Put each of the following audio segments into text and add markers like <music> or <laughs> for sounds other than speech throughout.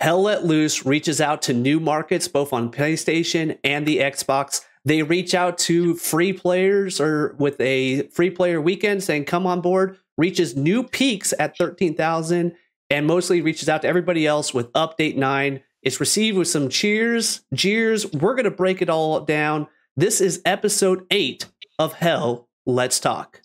Hell Let Loose reaches out to new markets, both on PlayStation and the Xbox. They reach out to free players or with a free player weekend saying, come on board, reaches new peaks at 13,000, and mostly reaches out to everybody else with Update 9. It's received with some cheers, jeers. We're going to break it all down. This is episode 8 of Hell Let's Talk.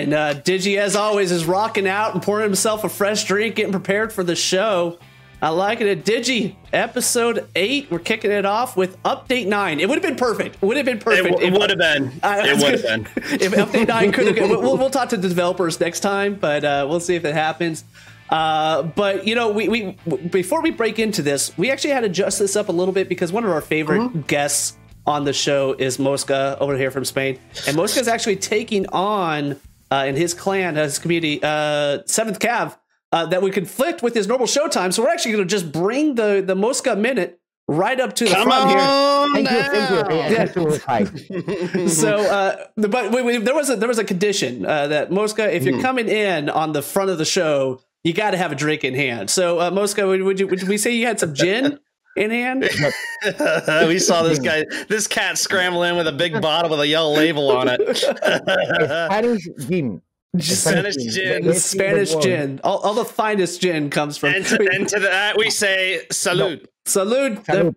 And uh, Digi, as always, is rocking out and pouring himself a fresh drink, getting prepared for the show. I like it. Digi, episode eight, we're kicking it off with update nine. It would have been perfect. It would have been perfect. It, would have been. it would have been. <laughs> <laughs> if update nine could have, we'll, we'll talk to the developers next time, but uh, we'll see if it happens. Uh, but you know, we, we before we break into this, we actually had to adjust this up a little bit because one of our favorite mm-hmm. guests on the show is Mosca over here from Spain, and Mosca is actually taking on uh, and his clan, his community, uh, Seventh Cav, uh, that would conflict with his normal showtime. So we're actually going to just bring the the Mosca minute right up to the Come front here. Thank you, thank you. <laughs> <laughs> so, uh, but wait, wait, there was a there was a condition uh, that Mosca, if you're mm. coming in on the front of the show, you got to have a drink in hand. So, uh, Mosca, would, would, you would we say you had some gin? In hand. <laughs> we saw this guy, this cat scramble in with a big bottle with a yellow label on it. Spanish gin. Spanish gin. The Spanish gin. All, all, the finest gin comes from. And to, and to that we say salute. No. Salute. salute.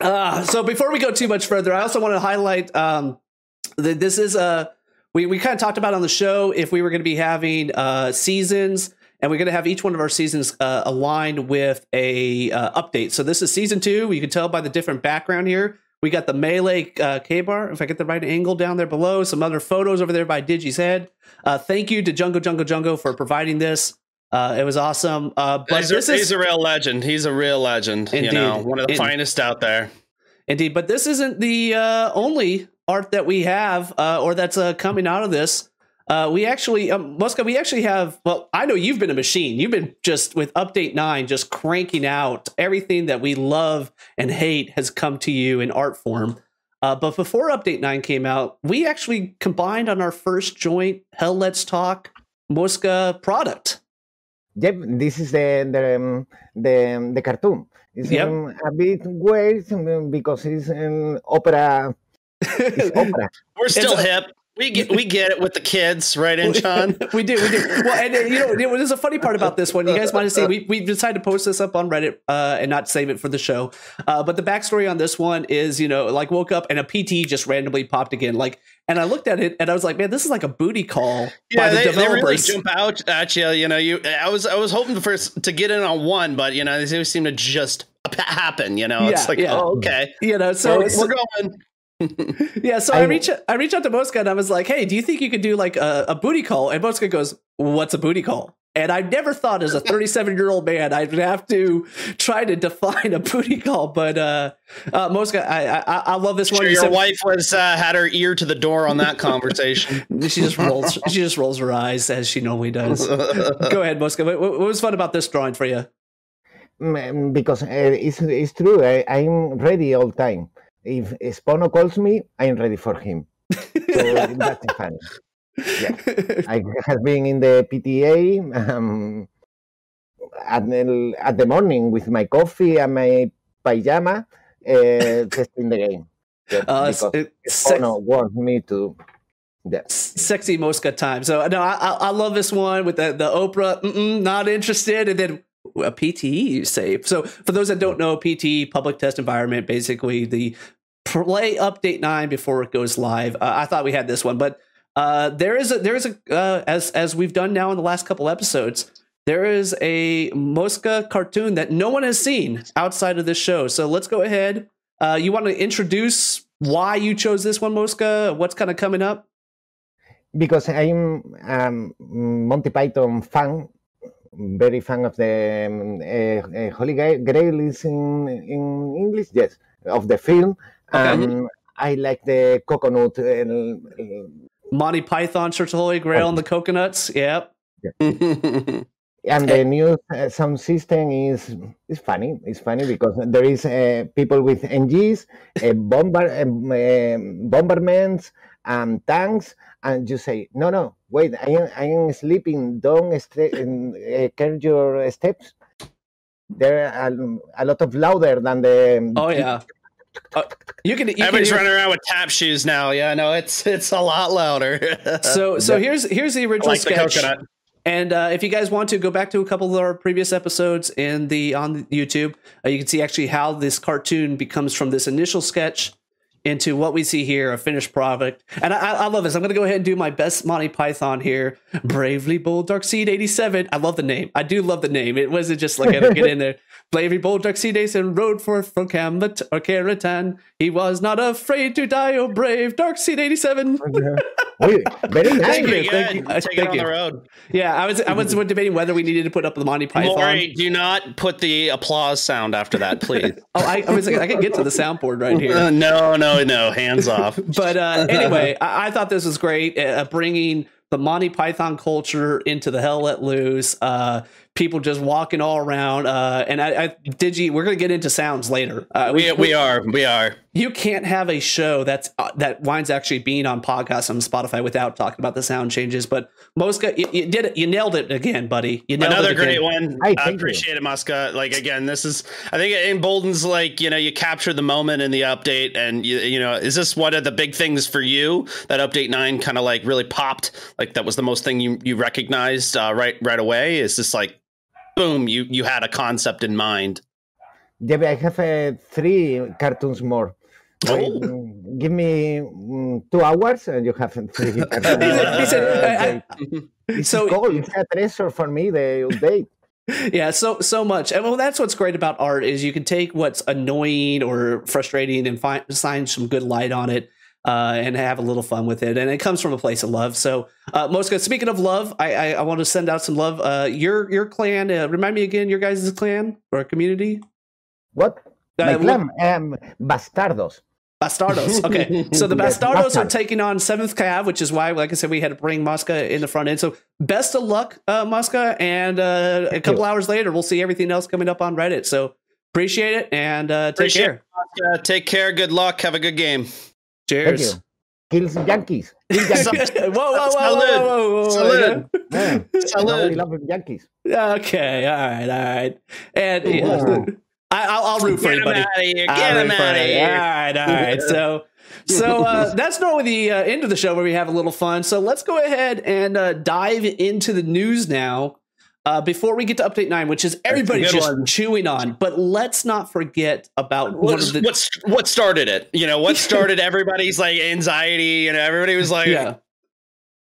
uh, <laughs> so before we go too much further, I also want to highlight um, that this is a. We, we kind of talked about on the show if we were going to be having uh, seasons and we're going to have each one of our seasons uh, aligned with a uh, update. So this is season two. You can tell by the different background here. We got the melee uh, Ka-Bar, if I get the right angle down there below. Some other photos over there by Digi's head. Uh, thank you to Jungle Jungle Jungle for providing this. Uh, it was awesome. Uh, but he's, this a, is, he's a real legend. He's a real legend. Indeed. You know, one of the finest out there. Indeed, but this isn't the uh, only art that we have uh, or that's uh, coming out of this. Uh, we actually, um, Mosca, we actually have. Well, I know you've been a machine. You've been just with Update Nine, just cranking out everything that we love and hate has come to you in art form. Uh, but before Update Nine came out, we actually combined on our first joint Hell Let's Talk Mosca product. Yep, this is the the um, the, the cartoon. It's yep. um, a bit weird um, because it's um, opera. <laughs> It's opera. We're still hip. We get we get it with the kids, right, <laughs> in Sean? we do, we do. Well, and uh, you know, there's a funny part about this one. You guys might have seen. We we decided to post this up on Reddit uh, and not save it for the show. Uh, but the backstory on this one is, you know, like woke up and a PT just randomly popped again, like. And I looked at it and I was like, man, this is like a booty call yeah, by the they, developers. They really jump out at you. You know, you. I was I was hoping first to get in on one, but you know, they seem to just happen. You know, it's like, yeah. oh, okay, you know, so we're going. <laughs> yeah, so I, I reach I reach out to Mosca and I was like, "Hey, do you think you could do like a, a booty call?" And Mosca goes, "What's a booty call?" And I never thought, as a <laughs> 37 year old man, I'd have to try to define a booty call. But uh, uh, Mosca, I, I I love this sure one. You your said, wife was uh, had her ear to the door on that conversation. <laughs> she just rolls she just rolls her eyes as she normally does. Go ahead, Mosca. What, what, was fun about this drawing for you? Mm, because uh, it's it's true. I, I'm ready all the time if Spono calls me, I'm ready for him. So <laughs> that's fun. Yeah. I <laughs> have been in the PTE um, at, the, at the morning with my coffee and my pajama uh, <laughs> testing the game. uh, because it, Spono wants me to yeah. Sexy Mosca time. So no, I, I love this one with the the Oprah. not interested, and then a PTE say. So for those that don't know, PTE public test environment, basically the play update nine before it goes live. Uh, I thought we had this one, but uh, there is a there is a uh, as as we've done now in the last couple episodes. There is a Mosca cartoon that no one has seen outside of this show. So let's go ahead. Uh, you want to introduce why you chose this one, Mosca? What's kind of coming up? Because I'm um, Monty Python fan, very fan of the um, uh, uh, Holy Grail is in in English, yes, of the film, Okay. Um, I like the coconut. Uh, Monty Python, Church of Holy Grail, and the coconuts. Yep. Yeah. <laughs> and the new uh, sound system is is funny. It's funny because there is uh, people with MGs, uh, bomber, um, uh, bomberments, and tanks, and you say, no, no, wait, I am, I am sleeping. Don't st- uh, curve your steps. They're a, a, lot of louder than the. Oh yeah. Uh, you can. You Everybody's can running around with tap shoes now. Yeah, no, it's it's a lot louder. <laughs> so so here's here's the original like sketch. The and uh, if you guys want to go back to a couple of our previous episodes in the on YouTube, uh, you can see actually how this cartoon becomes from this initial sketch into what we see here, a finished product. And I, I love this. I'm going to go ahead and do my best Monty Python here. Bravely Bold Dark Seed 87. I love the name. I do love the name. It wasn't just like I get in there. Bravely Bold Dark Seed 87 rode forth from Camet or Caratan. He was not afraid to die, oh brave Dark Seed 87. very nice. Thank you. Thank you. Take it on you. the road. Yeah, I was I was debating whether we needed to put up the Monty Python. Maury, do not put the applause sound after that, please. <laughs> oh, I, I was like, I can get to the soundboard right here. Uh, no, no, no, hands off. <laughs> but uh, anyway, I, I, thought this was great, uh, bringing the Monty Python culture into the Hell Let Loose. People just walking all around. Uh, and I, I Digi, we're going to get into sounds later. Uh, we, we, we are, we are. You can't have a show that's uh, that winds actually being on podcast on Spotify without talking about the sound changes. But Mosca, you, you did it. You nailed it again, buddy. You nailed Another great one. I, I appreciate you. it, Mosca. Like again, this is I think it emboldens like you know you capture the moment in the update, and you you know is this one of the big things for you that update nine kind of like really popped? Like that was the most thing you you recognized uh, right right away. Is this like boom, you you had a concept in mind. Yeah, I have uh, three cartoons more. Oh. give me um, two hours and you have three. <laughs> he said, <laughs> <laughs> it's so cool. It's a treasure for me. The update. Yeah, so so much, and well, that's what's great about art is you can take what's annoying or frustrating and find shine some good light on it, uh, and have a little fun with it. And it comes from a place of love. So, uh, Mosca, speaking of love, I, I, I want to send out some love. Uh, your your clan, uh, remind me again, your guys' clan or community? What? Uh, My clan, um, Bastardos. Bastardos. Okay. <laughs> So the Bastardos are taking on Seventh Cav, which is why, like I said, we had to bring Mosca in the front end. So best of luck, uh, Mosca. And uh, a couple hours later, we'll see everything else coming up on Reddit. So appreciate it and uh, take appreciate care. It, take care. Good luck. Have a good game. Cheers. Kills Yankees. Kill <laughs> Yankees. whoa, whoa, whoa, whoa, whoa, whoa, Salud. Man, <laughs> Salud. love Yankees. Okay, all right, all right. And yeah, <laughs> I, will I'll root for you, buddy. Get him out of here. Get him out of here. All right, all right. So, so uh, that's normally the uh, end of the show where we have a little fun. So let's go ahead and uh, dive into the news now. Uh, before we get to update nine, which is everybody's just one. chewing on, but let's not forget about What's, the- what's what started it. You know, what <laughs> started everybody's like anxiety. You know, everybody was like, yeah.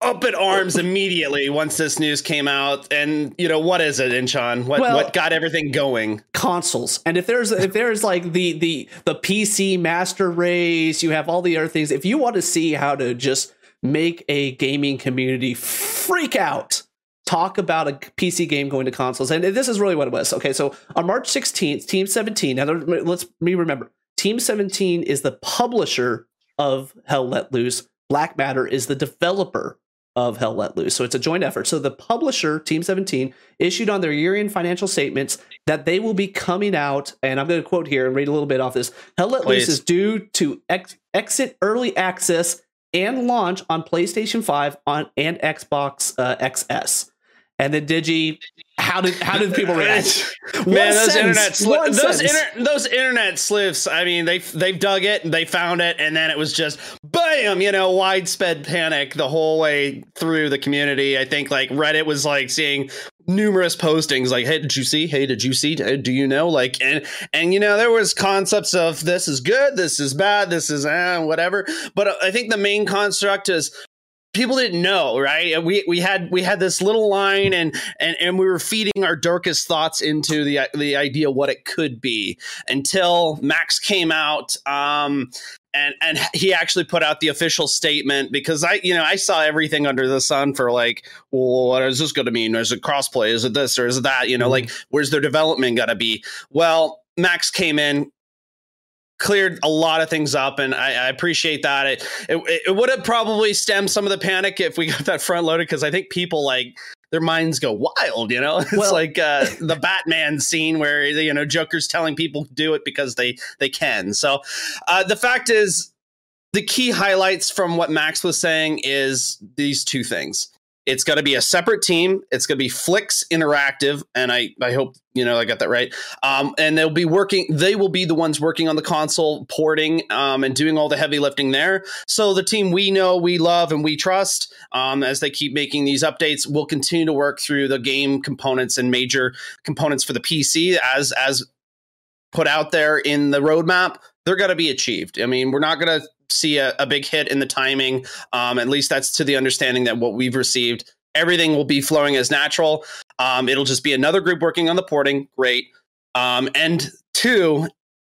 up in arms immediately once this news came out. And you know, what is it, Inchon? What well, what got everything going? Consoles. And if there's if there's like the the the PC master race, you have all the other things. If you want to see how to just make a gaming community freak out talk about a PC game going to consoles. And this is really what it was. Okay, so on March 16th, Team 17, now let's me remember, Team 17 is the publisher of Hell Let Loose. Black Matter is the developer of Hell Let Loose. So it's a joint effort. So the publisher, Team 17, issued on their year end financial statements that they will be coming out, and I'm going to quote here and read a little bit off this. Hell Let Please. Loose is due to ex- exit early access and launch on PlayStation 5 on and Xbox uh, XS. And then Digi, how did how did people <laughs> react? <laughs> Man, those internet sli- those inter- those internet sleuths. I mean, they they've dug it, and they found it, and then it was just bam, you know, widespread panic the whole way through the community. I think like Reddit was like seeing numerous postings like hey did you see hey did you see do you know like and and you know there was concepts of this is good this is bad this is eh, whatever but i think the main construct is people didn't know right? We we had we had this little line and and and we were feeding our darkest thoughts into the the idea what it could be until max came out um and and he actually put out the official statement because I you know I saw everything under the sun for like well what is this going to mean? Is it crossplay? Is it this or is it that? You know mm-hmm. like where's their development going to be? Well Max came in cleared a lot of things up, and I, I appreciate that. It, it, it would have probably stemmed some of the panic if we <laughs> got that front loaded because I think people like their minds go wild. You know, <laughs> it's well, like uh, the Batman scene where you know Joker's telling people to do it because they they can. So uh, the fact is, the key highlights from what Max was saying is these two things it's going to be a separate team. It's going to be Flix Interactive, and I I hope you know I got that right. Um, and they'll be working. They will be the ones working on the console porting um, and doing all the heavy lifting there. So the team we know, we love, and we trust, um, as they keep making these updates, will continue to work through the game components and major components for the PC as as put out there in the roadmap. They're going to be achieved. I mean, we're not going to see a, a big hit in the timing. Um, at least that's to the understanding that what we've received. Everything will be flowing as natural. Um, it'll just be another group working on the porting. Great. Um, and two,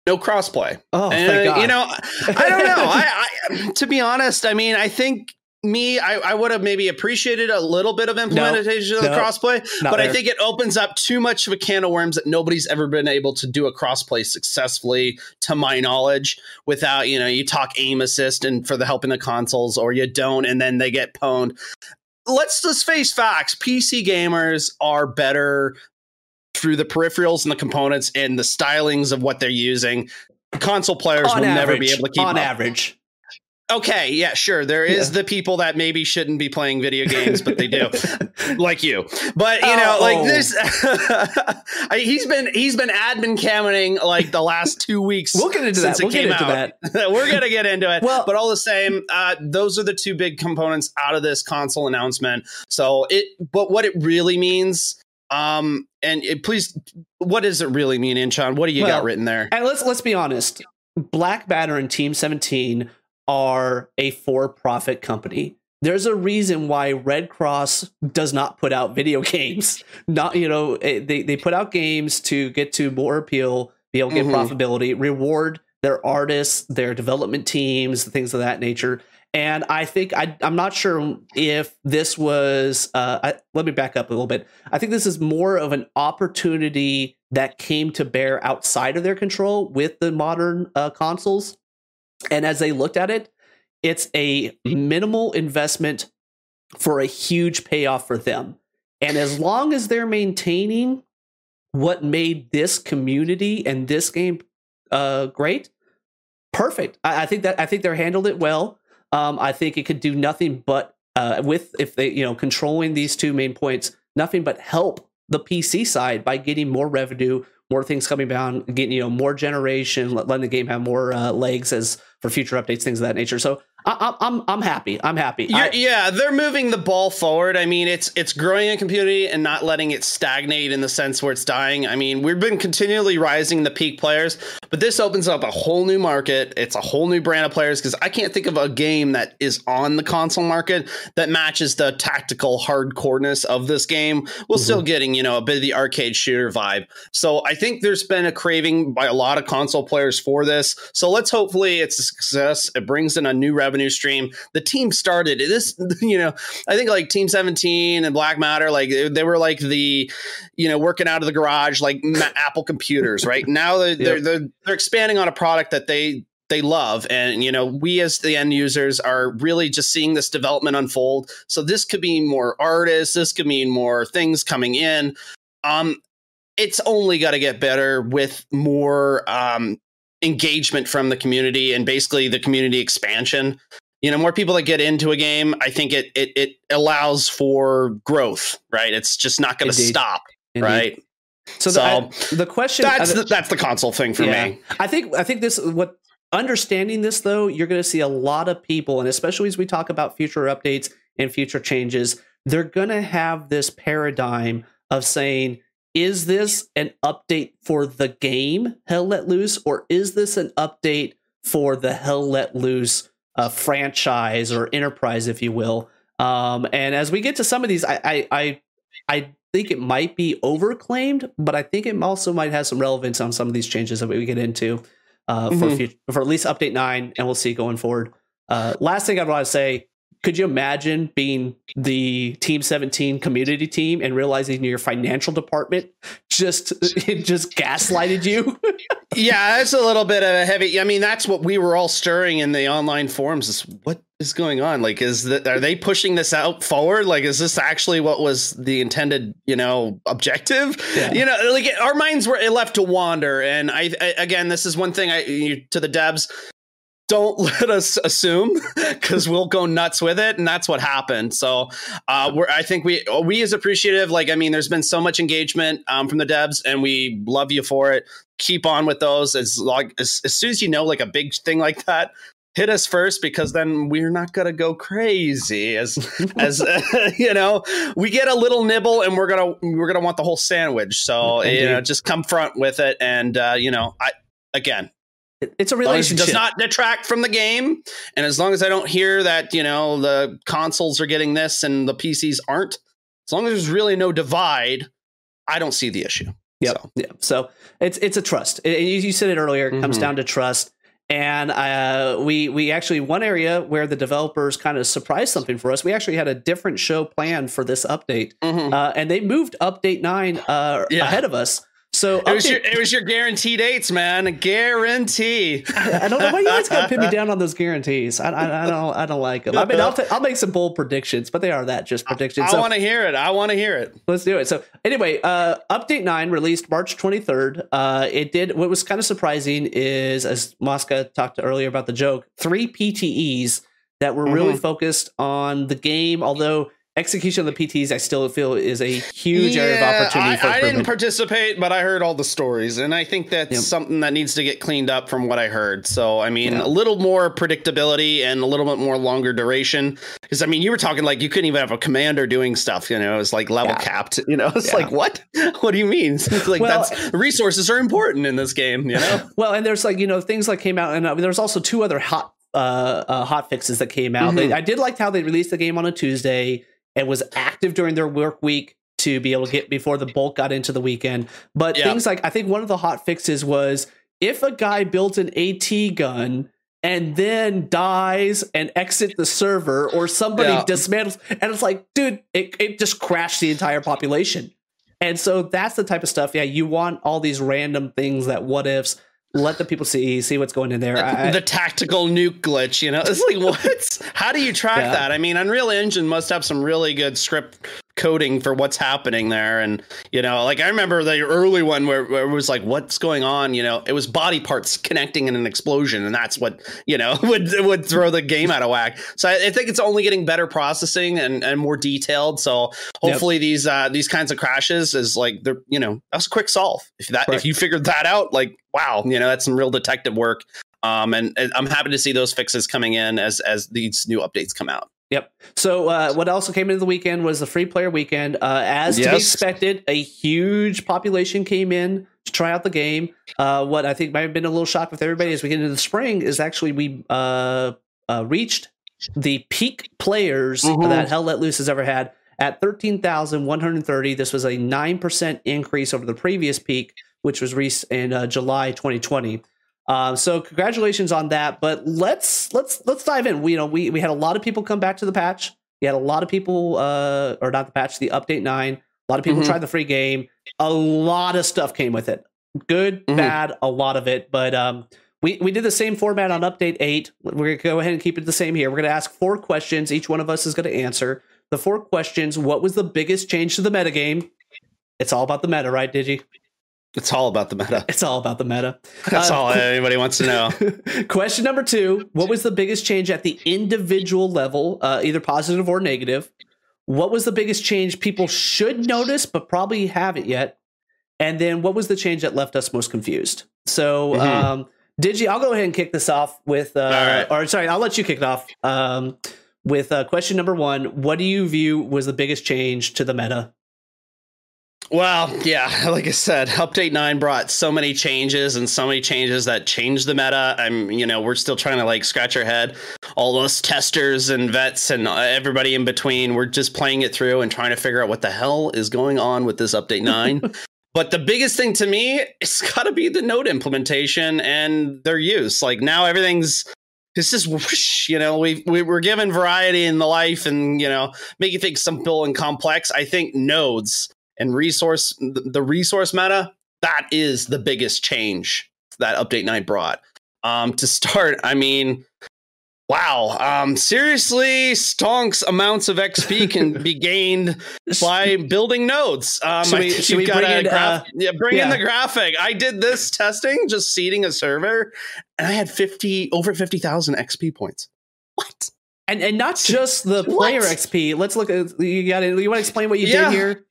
no crossplay. Oh, and, uh, you know, I don't know. I, <laughs> I, to be honest, I mean, I think me, I, I would have maybe appreciated a little bit of implementation no, of the no, crossplay, but there. I think it opens up too much of a can of worms that nobody's ever been able to do a crossplay successfully, to my knowledge, without, you know, you talk aim assist and for the help in the consoles, or you don't, and then they get pwned. Let's just face facts. PC gamers are better through the peripherals and the components and the stylings of what they're using. Console players on will average, never be able to keep on up. average. Okay, yeah, sure. There is yeah. the people that maybe shouldn't be playing video games, but they do, <laughs> like you. But you know, oh. like this, <laughs> he's been he's been admin camming like the last two weeks. we'll get into that. We'll get into out. that. <laughs> We're gonna get into it. Well, but all the same, uh, those are the two big components out of this console announcement. So it, but what it really means um, and it, please, what does it really mean, Inchon? What do you well, got written there? And let's let's be honest. Black Matter and Team 17 are a for profit company. There's a reason why Red Cross does not put out video <laughs> games. Not, you know, eh, they, they put out games to get to more appeal, be able to get mm-hmm. profitability, reward their artists, their development teams, things of that nature. And I think I, am not sure if this was. Uh, I, let me back up a little bit. I think this is more of an opportunity that came to bear outside of their control with the modern uh, consoles and as they looked at it, it's a minimal investment for a huge payoff for them. And as long as they're maintaining what made this community and this game uh, great, perfect. I, I, think that I think they're handled it well. Um, I think it could do nothing but uh, with if they you know controlling these two main points, nothing but help the PC side by getting more revenue, more things coming down, getting you know more generation, letting the game have more uh, legs as for future updates, things of that nature. So I, am I'm, I'm happy. I'm happy. I, yeah, they're moving the ball forward. I mean, it's it's growing a community and not letting it stagnate in the sense where it's dying. I mean, we've been continually rising the peak players, but this opens up a whole new market. It's a whole new brand of players because I can't think of a game that is on the console market that matches the tactical hardcoreness of this game while mm-hmm. still getting you know a bit of the arcade shooter vibe. So I think there's been a craving by a lot of console players for this. So let's hopefully it's a success. It brings in a new revenue revenue stream. The team started this, <laughs> you know, I think like Team 17 and Black Matter, like they were like the, you know, working out of the garage, like <laughs> Apple computers, right? Now they're, yep. they're, they're, they're expanding on a product that they, they love and you know we as the end users are really just seeing this development unfold so this could mean more artists this could mean more things coming in um it's only got to get better with more um engagement from the community and basically the community expansion. You know, more people that get into a game, I think it it it allows for growth, right? It's just not going to stop, Indeed. right? So, so the, I, the, question that's the, that's the console thing for yeah. me. I think I think this what understanding this though, you're going to see a lot of people, and especially as we talk about future updates and future changes, they're going to have this paradigm of saying is this an update for the game Hell Let Loose, or is this an update for the Hell Let Loose uh, franchise or enterprise, if you will? Um, and as we get to some of these, I, I, I, I think it might be overclaimed, but I think it also might have some relevance on some of these changes that we get into uh, mm-hmm. for future, for at least update nine, and we'll see going forward. Uh, last thing I want to say could you imagine being the team 17 community team and realizing your financial department just <laughs> it just gaslighted you <laughs> yeah, that's a little bit of a heavy. I mean, that's what we were all stirring in the online forums. Is what is going on? Like, is that are they pushing this out forward? Like, is this actually what was the intended, you know, objective? Yeah. You know, like our minds were left to wander. And I, I again, this is one thing I you, to the devs don't <laughs> let us assume because we'll go nuts with it and that's what happened. So uh, we're i think we we is appreciative like i mean there's been so much engagement um, from the devs and we love you for it. Keep on with those. As long as, as soon as you know like a big thing like that hit us first because then we're not going to go crazy. As <laughs> as uh, <laughs> you know we get a little nibble and we're going to we're going to want the whole sandwich. So Indeed. you know just come front with it and uh, you know i again it's a relationship. Does not detract from the game, and as long as I don't hear that you know the consoles are getting this and the PCs aren't, as long as there's really no divide, I don't see the issue. Yep. So. Yeah. So it's it's a trust. It, you said it earlier. It mm-hmm. comes down to trust. And uh, we we actually one area where the developers kind of surprised something for us. We actually had a different show planned for this update, mm-hmm. uh, and they moved update nine uh, yeah. ahead of us. So it was, your, it was your guarantee dates, man. A Guarantee. I, I don't know why you guys gotta pin me <laughs> down on those guarantees. I, I, I don't I don't like them. I mean, I'll, t- I'll make some bold predictions, but they are that just predictions. I, I want to hear it. I want to hear it. Let's do it. So anyway, uh, update nine released March 23rd. Uh, it did. What was kind of surprising is, as Mosca talked earlier about the joke, three PTEs that were mm-hmm. really focused on the game, although execution of the PTs, I still feel is a huge yeah, area of opportunity. I, I didn't participate, but I heard all the stories, and I think that's yep. something that needs to get cleaned up from what I heard. So, I mean, yeah. a little more predictability and a little bit more longer duration. Because I mean, you were talking like you couldn't even have a commander doing stuff. You know, it's like level yeah. capped. You know, <laughs> it's like what? <laughs> What do you mean? <laughs> It's like well, that's resources are important in this game. You know. well, and there's like you know things like came out, and uh, there's also two other hot uh, uh, hot fixes that came out. Mm-hmm. They, I did like how they released the game on a Tuesday and was active during their work week to be able to get before the bulk got into the weekend. But yeah. things like I think one of the hot fixes was if a guy built an AT gun and then dies and exit the server or somebody yeah. dismantles and it's like dude it, it just crashed the entire population and so that's the type of stuff yeah you want all these random things that what ifs let the people see see what's going in there. I, the tactical nuke glitch, you know, it's like <laughs> what? How do you track yeah. that? I mean, Unreal Engine must have some really good script coding for what's happening there. And, you know, like I remember the early one where, where, it was like, what's going on? You know, it was body parts connecting in an explosion. And that's what, you know, <laughs> would, would throw the game out of whack. So I, I, think it's only getting better processing and, and more detailed. So hopefully yep. these, uh, these kinds of crashes is like, they're, you know, that's a quick solve. If that, if you figured that out, like, wow, you know, that's some real detective work. Um, and, and I'm happy to see those fixes coming in as, as these new updates come out. Yep. So uh, what also came into the weekend was the free player weekend. Uh, as yes. to be expected, a huge population came in to try out the game. Uh, what I think might have been a little shock with everybody as we get into the spring is actually we uh, uh, reached the peak players mm-hmm. that Hell Let Loose has ever had at 13,130. This was a 9% increase over the previous peak, which was reached in uh, July 2020. Um, so congratulations on that. But let's let's let's dive in. We you know we we had a lot of people come back to the patch. We had a lot of people, uh, or not the patch, the update nine. A lot of people mm-hmm. tried the free game. A lot of stuff came with it. Good, mm-hmm. bad, a lot of it. But um, we we did the same format on update eight. We're gonna go ahead and keep it the same here. We're gonna ask four questions. Each one of us is gonna answer the four questions. What was the biggest change to the metagame? It's all about the meta, right, Digi? It's all about the meta. <laughs> It's all about the meta. That's uh, all anybody wants to know. <laughs> question number two What was the biggest change at the individual level, uh, either positive or negative? What was the biggest change people should notice but probably haven't yet? And then what was the change that left us most confused? So, mm-hmm. um, Digi, I'll go ahead and kick this off with, uh, right. or sorry, I'll let you kick it off um, with uh, question number one. What do you view was the biggest change to the meta well, yeah, <laughs> like I said, update 9 brought so many changes and so many changes that changed the meta. I'm, you know, we're still trying to like scratch our head. All those testers and vets and everybody in between, we're just playing it through and trying to figure out what the hell is going on with this update 9. <laughs> but the biggest thing to me, it's <laughs> got to be the node implementation and their use. Like now everything's it's just whoosh, you know we, we we're given variety in the life and you know making things simple and complex i think nodes and resource the resource meta that is the biggest change that update 9 brought. Um, to start, I mean, Wow. Um, seriously, stonks amounts of XP can <laughs> be gained by building nodes. Um, should we, should we bring in, graph- uh, yeah, bring yeah. in the graphic. I did this testing, just seeding a server, and I had 50 over 50,000 XP points. What? And and not just the player what? XP. Let's look at you got You want to explain what you yeah. did here?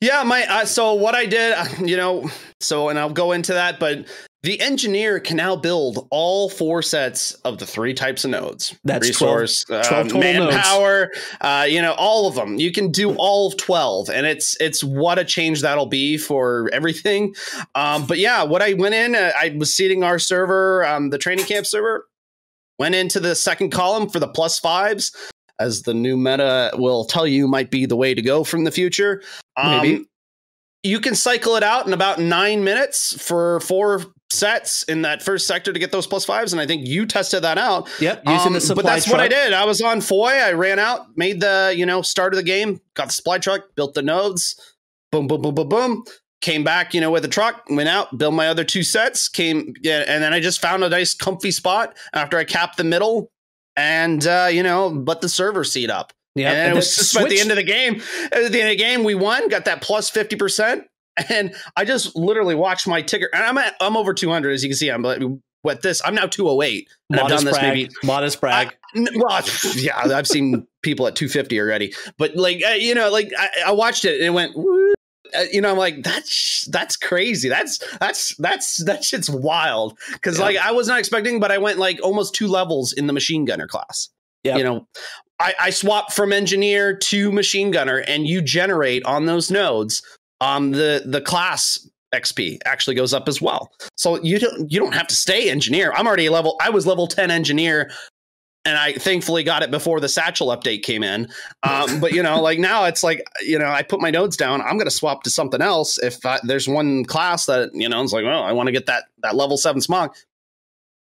Yeah, my uh, so what I did, uh, you know, so and I'll go into that, but the engineer can now build all four sets of the three types of nodes. That's resource, 12, 12 uh, manpower, uh, you know, all of them. You can do all of 12 and it's it's what a change that'll be for everything. Um, but yeah, what I went in, uh, I was seeding our server, um, the training camp server, went into the second column for the plus fives as the new meta will tell you might be the way to go from the future. Um, Maybe you can cycle it out in about nine minutes for four sets in that first sector to get those plus fives, and I think you tested that out. Yep, using um, the supply But that's truck. what I did. I was on Foy. I ran out, made the you know start of the game, got the supply truck, built the nodes, boom, boom, boom, boom, boom. Came back, you know, with the truck, went out, built my other two sets, came, yeah, and then I just found a nice, comfy spot after I capped the middle, and uh, you know, but the server seat up. Yeah, and, and it was <laughs> just switch- at the end of the game. At the end of the game, we won, got that plus fifty percent and I just literally watched my ticker, and I'm at, I'm over 200 as you can see. I'm like, what this? I'm now 208. Modest done this brag. maybe modest brag. I, well, <laughs> yeah, I've seen people at 250 already, but like uh, you know, like I, I, watched it and it went. Uh, you know, I'm like that's that's crazy. That's that's that's that shit's wild. Because yeah. like I was not expecting, but I went like almost two levels in the machine gunner class. Yeah, you know, I, I swapped from engineer to machine gunner, and you generate on those nodes um, the the class XP actually goes up as well. So you don't you don't have to stay engineer. I'm already level. I was level ten engineer, and I thankfully got it before the satchel update came in. Um, but you know, like now it's like you know I put my nodes down. I'm gonna swap to something else if I, there's one class that you know it's like well I want to get that that level seven smog.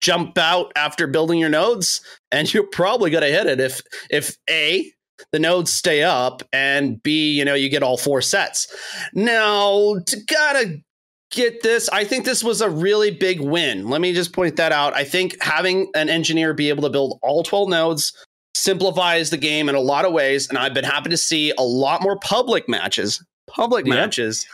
Jump out after building your nodes, and you're probably gonna hit it if if a the nodes stay up, and B, you know, you get all four sets. Now, to gotta get this, I think this was a really big win. Let me just point that out. I think having an engineer be able to build all 12 nodes simplifies the game in a lot of ways, and I've been happy to see a lot more public matches, public yeah. matches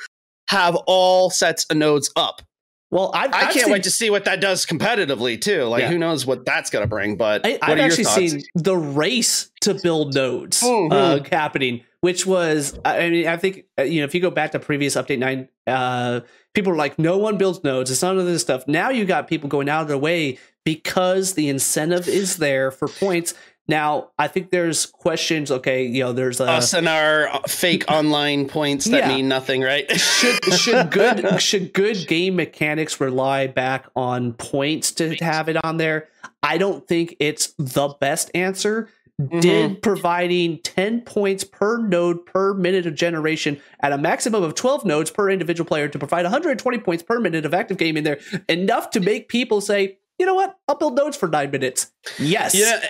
have all sets of nodes up. Well, I've, I can not wait to see what that does competitively too. Like, yeah. who knows what that's going to bring? But I, have actually seen the race to build nodes mm-hmm. uh, happening, which was, I mean, I think uh, you know, if you go back to previous update nine, uh, people are like, no one builds nodes. It's none of this stuff. Now you got people going out of their way because the incentive is there for points now, I think there's questions. Okay, you know, there's a, us and our uh, fake <laughs> online points that yeah. mean nothing, right? should should <laughs> good should good game mechanics rely back on points to have it on there? I don't think it's the best answer. Mm-hmm. Did providing 10 points per node per minute of generation at a maximum of 12 nodes per individual player to provide 120 points per minute of active game in there enough to make people say, you know what? I'll build nodes for nine minutes. Yes. Yeah.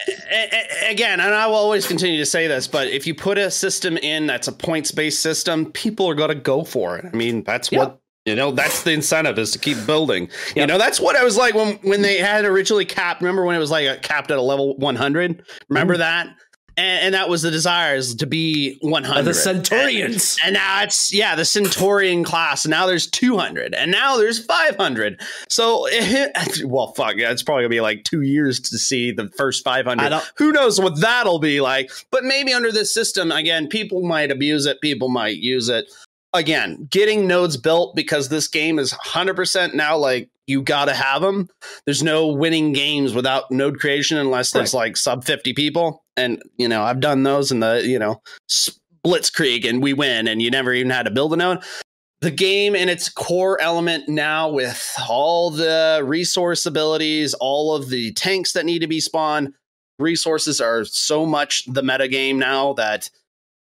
Again, and I will always continue to say this, but if you put a system in that's a points based system, people are going to go for it. I mean, that's yep. what you know. That's the incentive is to keep building. Yep. You know, that's what I was like when when they had originally capped. Remember when it was like capped at a level 100? Remember mm. that? and, and, that was the desires to be 100 the centurions and, and, now it's yeah the centurion class and now there's 200 and now there's 500 so it, <laughs> well fuck yeah it's probably gonna be like two years to see the first 500 who knows what that'll be like but maybe under this system again people might abuse it people might use it again, getting nodes built because this game is 100% now like you got to have them. There's no winning games without node creation unless there's right. like sub 50 people. And, you know, I've done those in the, you know, Blitzkrieg and we win and you never even had to build a node. The game and its core element now with all the resource abilities, all of the tanks that need to be spawned, resources are so much the meta game now that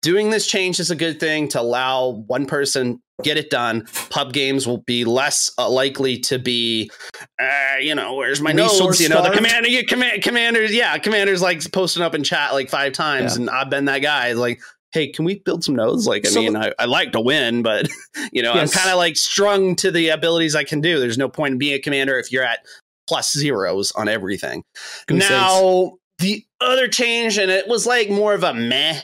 doing this change is a good thing to allow one person get it done pub games will be less uh, likely to be uh, you know where's my Resource you know the commander you command commanders yeah commanders like posting up in chat like five times yeah. and i've been that guy like hey, can we build some nodes? Like, I so, mean, I, I, like to win, but <laughs> you know, yes. I'm kind of like strung to the abilities I can do. There's no point in being a commander if you're at plus zeros on everything. Goose now, eggs. the other change, and it was like more of a meh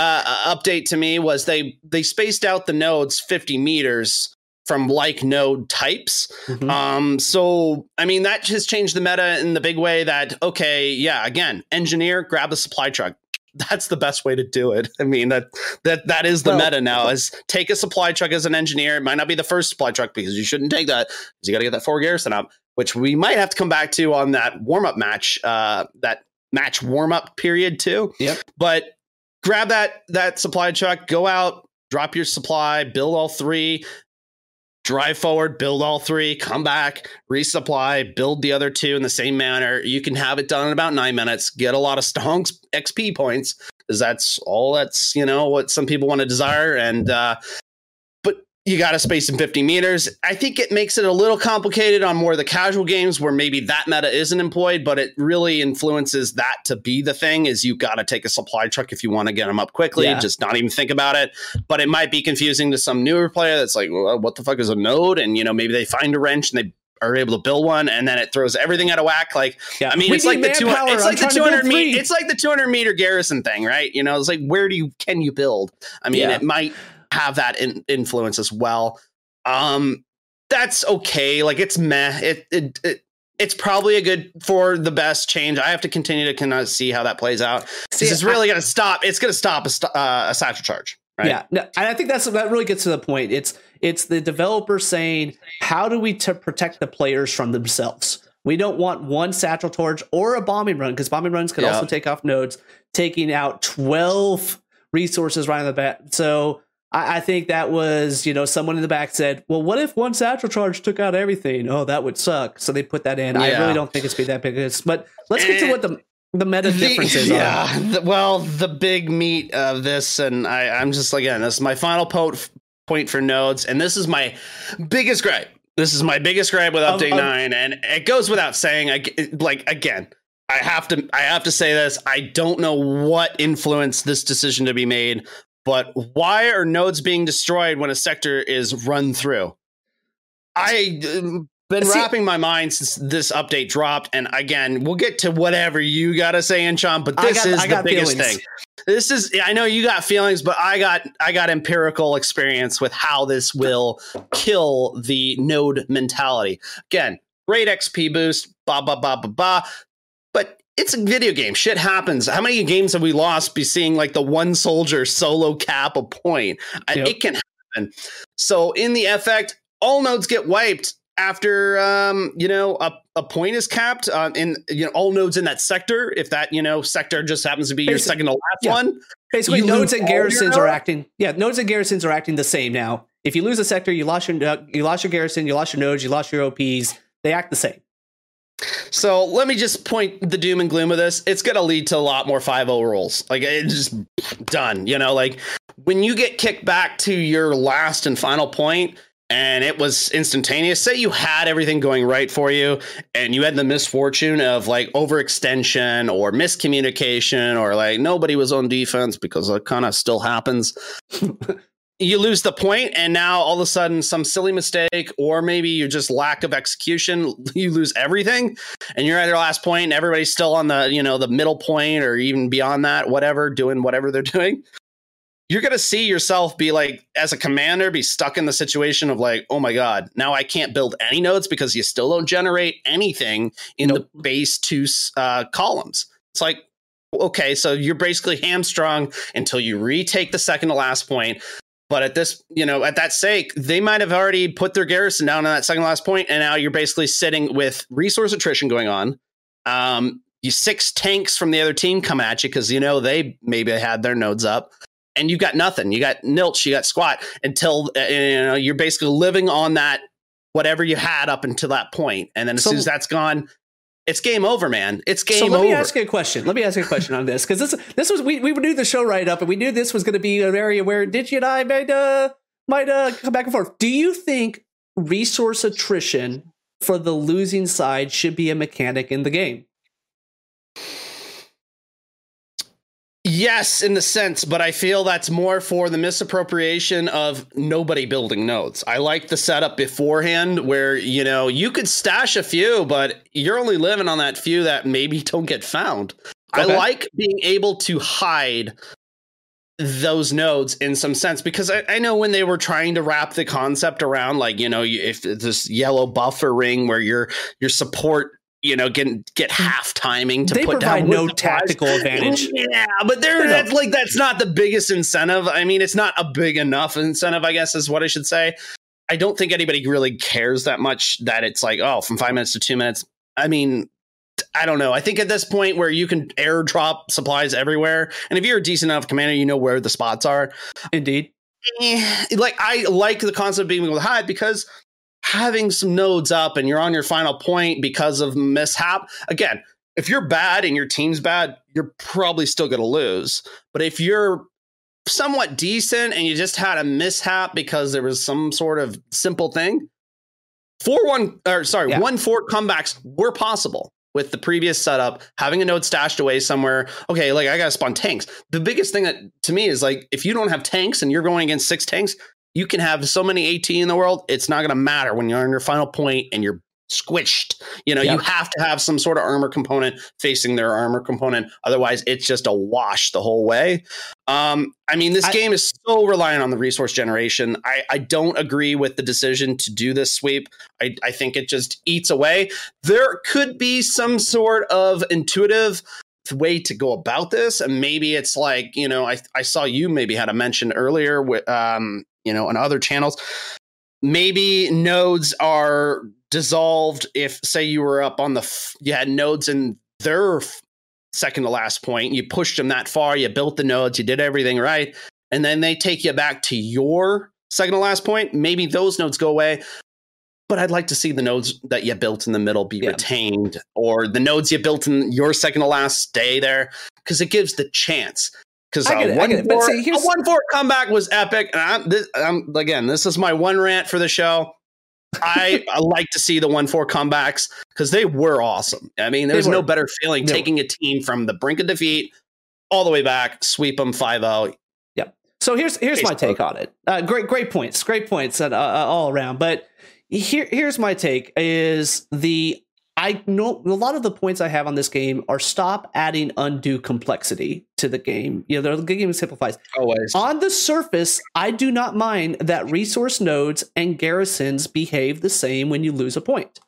uh, update to me, was they they spaced out the nodes 50 meters from like node types. Mm-hmm. Um, so I mean that has changed the meta in the big way that okay, yeah, again, engineer, grab a supply truck. <laughs> That's the best way to do it. I mean that that that is the well, meta now. Is take a supply truck as an engineer. It might not be the first supply truck because you shouldn't take that because you got to get that four garrison up, which we might have to come back to on that warm up match. Uh, that match warm up period too. Yep. But grab that that supply truck, go out, drop your supply, build all three, drive forward, build all three, come back, resupply, build the other two in the same manner. You can have it done in about nine minutes, get a lot of stonks XP points, because that's all that's, you know, what some people want to desire. And uh, you got to space in 50 meters. I think it makes it a little complicated on more of the casual games where maybe that meta isn't employed, but it really influences that to be the thing is you got to take a supply truck if you want to get them up quickly, yeah. just not even think about it. But it might be confusing to some newer player that's like, well, what the fuck is a node? And, you know, maybe they find a wrench and they are able to build one and then it throws everything out of whack. Like, yeah. I mean, it's like, the two, it's like the 200 meter, it's like the 200 meter garrison thing, right? You know, it's like, where do you, can you build? I mean, yeah. it might, have that in- influence as well. Um, that's okay. Like it's meh. It, it, it it's probably a good for the best change. I have to continue to kind of see how that plays out. See, this is really going to stop. It's going to stop a, uh, a satchel charge. Right? Yeah, no, and I think that's that really gets to the point. It's it's the developer saying, how do we to protect the players from themselves? We don't want one satchel charge or a bombing run because bombing runs can also take off nodes, taking out twelve resources right on the bat. So I, I, think that was, you know, someone in the back said, well, what if one satchel charge took out everything? Oh, that would suck. So they put that in. Yeah. I really don't think it's be that big. But let's get to eh, what the the meta the, differences <laughs> yeah, the, well, the big meat of this, and I, I'm just like, again, this is my final po- point for nodes, and this is my biggest gripe. This is my biggest gripe with update nine, and it goes without saying. I, like again, I have to I have to say this. I don't know what influenced this decision to be made, but why are nodes being destroyed when a sector is run through? I um, been See, wrapping my mind since this update dropped, and again, we'll get to whatever you gotta say, Enchant, but this got, is the biggest feelings. thing. This is I know you got feelings, but I got I got empirical experience with how this will kill the node mentality. Again, great XP boost, ba ba ba ba ba. But it's a video game. Shit happens. How many games have we lost be seeing like the one soldier solo cap a point? Yep. It can happen. So in the effect, all nodes get wiped after um, you know a, a point is capped uh, in you know all nodes in that sector. If that you know sector just happens to be Basically, your second to last yeah. one, basically nodes and garrisons are acting. Yeah, nodes and garrisons are acting the same now. If you lose a sector, you lost your you lost your garrison, you lost your nodes, you lost your OPs. They act the same. So let me just point the doom and gloom of this. It's going to lead to a lot more 5 0 rolls. Like it's just done. You know, like when you get kicked back to your last and final point and it was instantaneous, say you had everything going right for you and you had the misfortune of like overextension or miscommunication or like nobody was on defense because it kind of still happens. <laughs> you lose the point and now all of a sudden some silly mistake or maybe you just lack of execution <laughs> you lose everything and you're at your last point and everybody's still on the you know the middle point or even beyond that whatever doing whatever they're <laughs> doing. You're going to see yourself be like as a commander be stuck in the situation of like oh my god now i can't build any nodes because you still don't generate anything in nope. the base two uh, columns. It's like okay so you're basically hamstrung until you retake the second to last point but at this, you know, at that sake, they might have already put their garrison down on that second last point, and now you're basically sitting with resource attrition going on. Um, you six tanks from the other team come at you because you know they maybe had their nodes up, and you got nothing. You got nilch, you got squat until uh, you know you're basically living on that whatever you had up until that point, and then as so, soon as that's gone, it's game over, man. It's game over. So let me ask you a question. Let me ask you a question on this because this this was we we do the show right up and we knew this was going to be an area where Digi and I might uh might uh come back and forth. Do you think resource attrition for the losing side should be a mechanic in the game? Yes, in the sense, but I feel that's more for the misappropriation of nobody building nodes. I like the setup beforehand where, you know, you could stash a few, but you're only living on that few that maybe <laughs> don't get found. Okay. I like being able to hide those nodes in some sense because I, I, know when they were trying to wrap the concept around like you know if this yellow buffer ring where your your support you know, get get mm. half timing to they put down no tactical <laughs> advantage. Yeah, but they're that's like that's not the biggest incentive. I mean, it's not a big enough incentive, I guess is what I should say. I don't think anybody really cares that much that it's like, oh, from five minutes to two minutes. I mean, I don't know. I think at this point where you can airdrop supplies everywhere, and if you're a decent enough commander, you know where the spots are. Indeed. Eh, like I like the concept of being able to hide because having some nodes up and you're on your final point because of mishap, again, if you're bad and your team's bad, you're probably still going to lose. But if you're somewhat decent and you just had a mishap because there was some sort of simple thing, four one or sorry, yeah. one four comebacks were possible with the previous setup, having a node stashed away somewhere. Okay, like I gotta spawn tanks. The biggest thing that to me is like if you don't have tanks and you're going against six tanks, you can have so many AT in the world, it's not going to matter when you're on your final point and you're squished. You know, yep. you have to have some sort of armor component facing their armor component. Otherwise, it's just a wash the whole way. Um, I mean, this I, game is so reliant on the resource generation. I, I, don't agree with the decision to do this sweep. I, I think it just eats away. There could be some sort of intuitive way to go about this and maybe it's like you know i, I saw you maybe had a mention earlier with um you know, on other channels. Maybe nodes are dissolved if, say, you were up on the, f- you had nodes in their f- second to last point, you pushed them that far, you built the nodes, you did everything right, and then they take you back to your second to last point. Maybe those nodes go away, but I'd like to see the nodes that you built in the middle be yeah. retained, or the nodes you built in your second to last stay there, because it gives the chance because one, four, see, one four comeback was epic. And I'm, this, I'm, again, this is my one rant for the show. I, <laughs> I like to see the one four comebacks because they were awesome. I mean, there's no better feeling taking a team from the brink of defeat all the way back, sweep them 5-0. Yeah. So here's here's my take on it. Uh, great great points, great points uh, uh, all around. But here here's my take: is the I know a lot of the points I have on this game are stop adding undue complexity to the game. You know, the game simplifies. Always. On the surface, I do not mind that resource nodes and garrisons behave the same when you lose a point.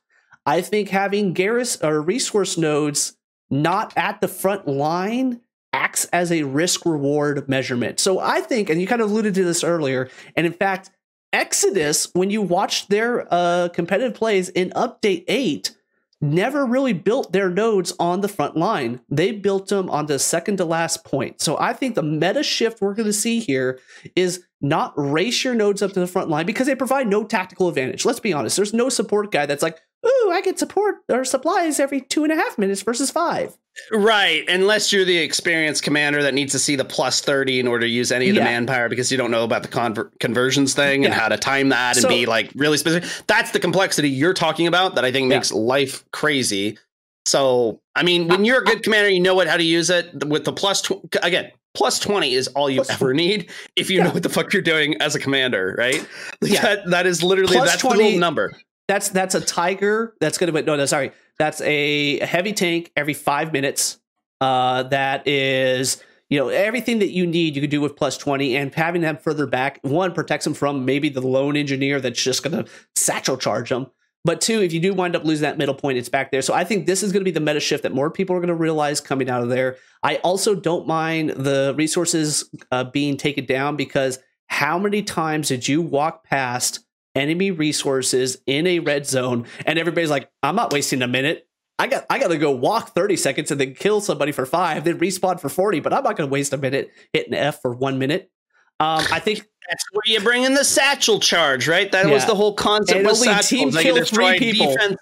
I think having garrison or resource nodes not at the front line acts as a risk reward measurement. So I think, and you kind of alluded to this earlier, and in fact, Exodus, when you watch their uh, competitive plays in Update 8, never really built their nodes on the front line. They built them on the second to last point. So I think the meta shift we're going to see here is not race your nodes up to the front line because they provide no tactical advantage. Let's be honest. There's no support guy that's like, ooh, I get support or supplies every two and a half minutes versus five. Right. Unless you're the experienced commander that needs to see the plus 30 in order to use any of the yeah. manpower because you don't know about the conver- conversions thing yeah. and how to time that and so, be like really specific. That's the complexity you're talking about that I think makes yeah. life crazy. So, I mean, when uh, you're a good commander, you know what how to use it with the plus tw- again, plus 20 is all you plus ever need if you know what the fuck you're doing as a commander, right? yeah. That, that is literally plus that's 20, the number. That's that's a tiger. That's going to no, no, sorry. That's a, heavy tank every five minutes. Uh, that is you know everything that you need you can do with plus 20 and having them further back one protects them from maybe the lone engineer that's just going to satchel charge them but two if you do wind up losing that middle point it's back there so i think this is going to be the meta shift that more people are going to realize coming out of there i also don't mind the resources uh, being taken down because how many times did you walk past enemy resources in a red zone, and everybody's like, I'm not wasting a minute. I got I gotta go walk 30 seconds and then kill somebody for five, then respawn for 40, but I'm not gonna waste a minute hitting F for one minute. Um, I think that's where you bring in the satchel charge, right? That yeah. was the whole concept with only Team kill three people. Defense.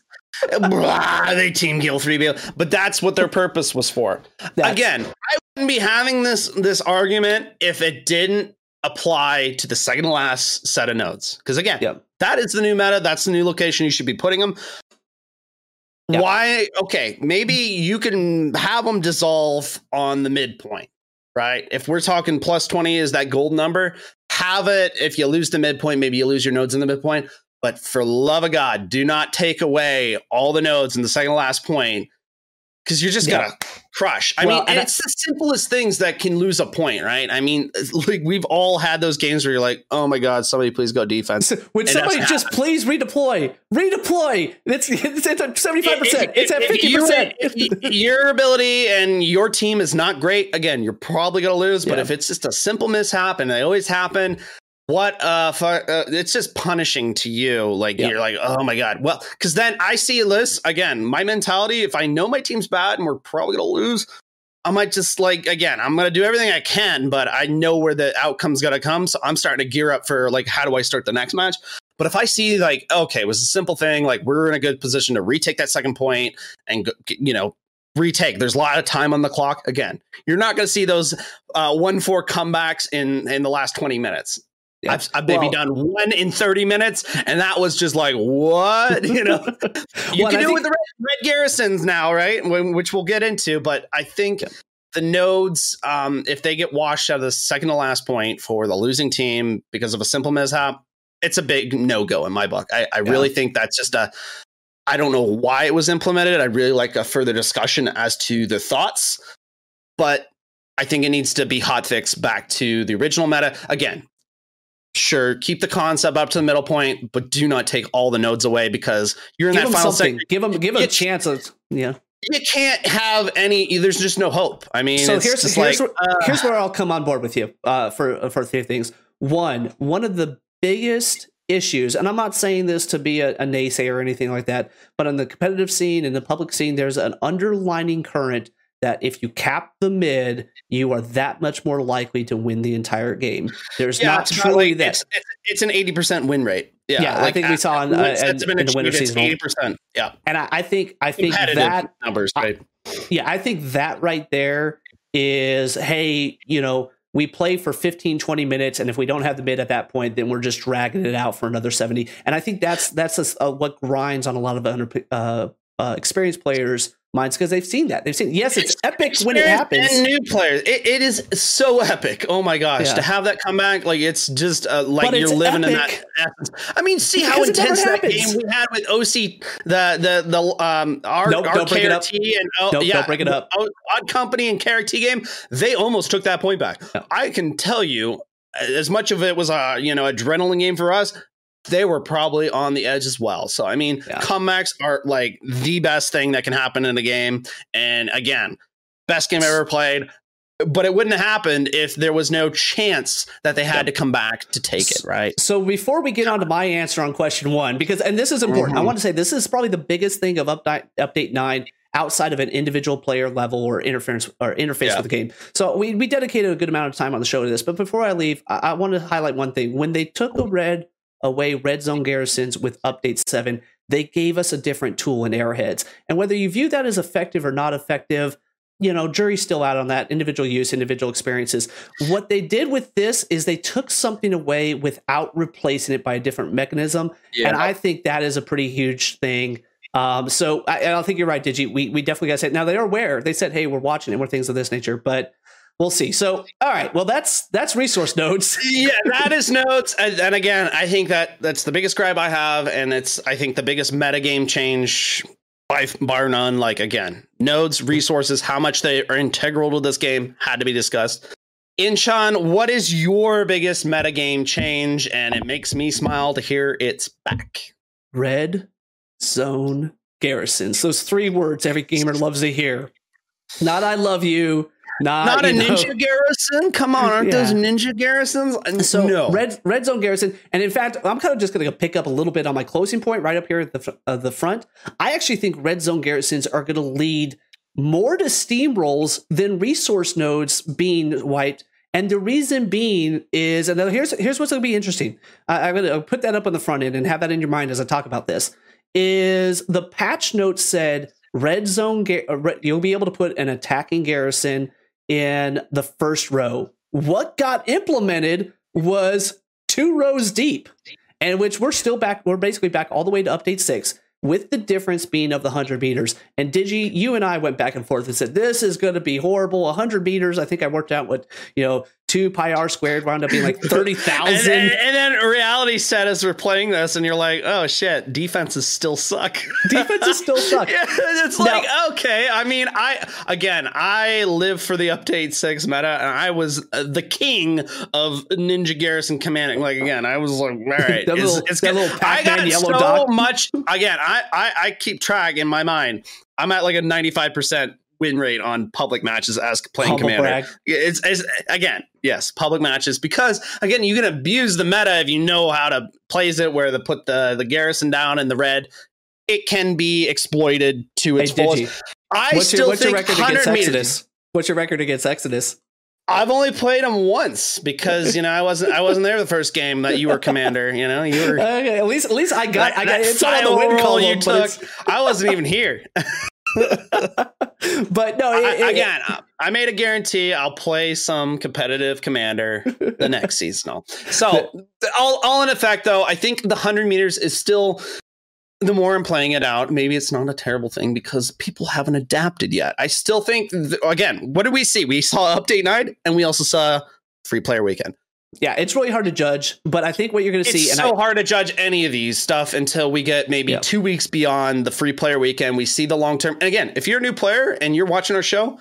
Blah, they team kill three people, but that's what their purpose was for. That's, Again, I wouldn't be having this this argument if it didn't apply to the second to last set of nodes. Because again, yep. that is the new meta. That's the new location you should be putting them. Yep. Why? Okay, maybe you can have them dissolve on the midpoint. Right? If we're talking plus 20 is that gold number, have it. If you lose the midpoint, maybe you lose your nodes in the midpoint. But for love of God, do not take away all the nodes in the second last point because you're just yeah. gonna crush. I well, mean, it's I, the simplest things that can lose a point, right? I mean, <laughs> like we've all had those games where you're like, "Oh my god, somebody please go defense." <laughs> Would somebody just please redeploy? Redeploy. It's <laughs> it's at seventy five percent. It's at fifty percent. Your ability and your team is not great. Again, you're probably gonna lose. But yeah. if it's just a simple mishap, and they always happen, what uh, uh, it's just punishing to you like yeah. you're like oh my god well because then i see this again my mentality if i know my team's bad and we're probably gonna lose i might just like again i'm gonna do everything i can but i know where the outcome's gonna come so i'm starting to gear up for like how do i start the next match but if i see like okay it was a simple thing like we're in a good position to retake that second point and you know retake. There's a lot of time on the clock. Again, you're not going to see those uh, one four comebacks in in the last 20 minutes. Yeah. I've, I've maybe well, done one in 30 minutes, and that was just like, what? <laughs> You know, you well, can do think- it with the red, red, garrisons now, right? Which we'll get into. But I think yeah. the nodes, um, if they get washed out of the second to last point for the losing team because of a simple mishap, it's a big no go in my book. I, I yeah. really think that's just a, I don't know why it was implemented. I'd really like a further discussion as to the thoughts, but I think it needs to be hot fixed back to the original meta. Again, sure keep the concept up to the middle point but do not take all the nodes away because you're in give that final sector. give them give them a chance of yeah. You can't have any there's just no hope. I mean so here's here's, like, where, uh, here's where i'll come on board with you uh, for for three things. One one of the biggest issues and i'm not saying this to be a, a naysayer or anything like that but on the competitive scene and the public scene there's an underlining current that if you cap the mid, you are that much more likely to win the entire game. There's yeah, not truly that. It's, it's, an eighty percent win rate. Yeah, yeah like I think we saw in, uh, in, in the winter season eighty percent. Yeah, and I, I, think I think that numbers right. I, yeah, I think that right there is hey, you know. We play for 15, 20 minutes, and if we don't have the mid at that point, then we're just dragging it out for another 70. And I think that's that's a, a, what grinds on a lot of under, uh, uh, experienced players minds because they've seen that. They've seen yes, it's epic when it happens. And new players, it, it is so epic. Oh my gosh, yeah. to have that come back, like it's just uh, like you're living epic. in that. Essence. I mean, see because how intense that game we had with OC, the the the um our nope, our KRT and oh nope, yeah, don't bring it up. Odd Company and KRT game, they almost took that point back. No. I can tell you. As much of it was a you know adrenaline game for us, they were probably on the edge as well. So I mean, yeah. comebacks are like the best thing that can happen in a game. And again, best game ever played. But it wouldn't have happened if there was no chance that they had to come back to take it, right? So before we get on to my answer on question one, because and this is important, mm-hmm. I want to say this is probably the biggest thing of update update nine outside of an individual player level or interference or interface yeah. with the game. So we we dedicated a good amount of time on the show to this. But before I leave, I, I want to highlight one thing. When they took the red away red zone garrisons with update 7 they gave us a different tool in airheads and whether you view that as effective or not effective you know jury's still out on that individual use individual experiences what they did with this is they took something away without replacing it by a different mechanism yeah. and i think that is a pretty huge thing um, so I, I don't think you're right, Digi. We we definitely got to say now they are aware. They said, "Hey, we're watching it. We're things of this nature." But we'll see. So, all right. Well, that's that's resource nodes. <laughs> yeah, that is nodes. And, and, again, I think that that's the biggest gripe I have, and it's I think the biggest metagame change by bar none. Like again, nodes, resources, how much they are integral to this game had to be discussed. Inchon, what is your biggest metagame change? And it makes me smile to hear it's back. Red zone garrisons. Those three words every gamer loves to hear. Not I love you not, not a know. ninja garrison. Come on, aren't yeah. those ninja garrisons? So no. red red zone garrison, and in fact, I'm kind of just going to pick up a little bit on my closing point right up here at the uh, the front. I actually think red zone garrisons are going to lead more to steamrolls than resource nodes being wiped. And the reason being is, and here's here's what's going to be interesting. I'm going to put that up on the front end and have that in your mind as I talk about this. Is the patch notes said red zone? Uh, you'll be able to put an attacking garrison in the first row. What got implemented was two rows deep, and which we're still back. We're basically back all the way to update six. with the difference being of the 100 meters. And Digi, you and I went back and forth and said, this is going to be horrible. 100 meters, I think I worked out what, you know, 2 pi r squared wound up being like 30,000. <laughs> and, and, and, then reality set as we're playing this, and you're like, oh shit, defenses still suck. <laughs> defenses still suck. <laughs> yeah, it's now, like, okay. I mean, I, again, I live for the update six meta, and I was uh, the king of Ninja Garrison commanding. Like, again, I was like, all right, that it's, little, it's that little I got yellow so dot. much. Again, I, I, I keep track in my mind. I'm at like a 95% win rate on public matches as playing commander. It's, it's again, yes, public matches because again, you can abuse the meta if you know how to plays it where to put the the garrison down in the red. It can be exploited to its Hey, fullest. I What's still your, what's your think record against 100 meters. What's your record against Exodus? I've only played them once because you know I wasn't I wasn't there the first game that you were commander. You know you were. <laughs> Okay, at least at least I got that, I got it's on the win column, you took. I wasn't even here. <laughs> <laughs> but no, it, I, again, I- I made a guarantee I'll play some competitive commander the <laughs> next seasonal. So, all, all in effect, though, I think the 100 meters is still, the more I'm playing it out, maybe it's not a terrible thing because people haven't adapted yet. I still think, th- again, what did we see? We saw update night and we also saw free player weekend. Yeah, it's really hard to judge. But I think what you're going to see, and it's so I, hard to judge any of these stuff until we get maybe Yeah. two weeks beyond the free player weekend. We see the long term. And again, if you're a new player and you're watching our show,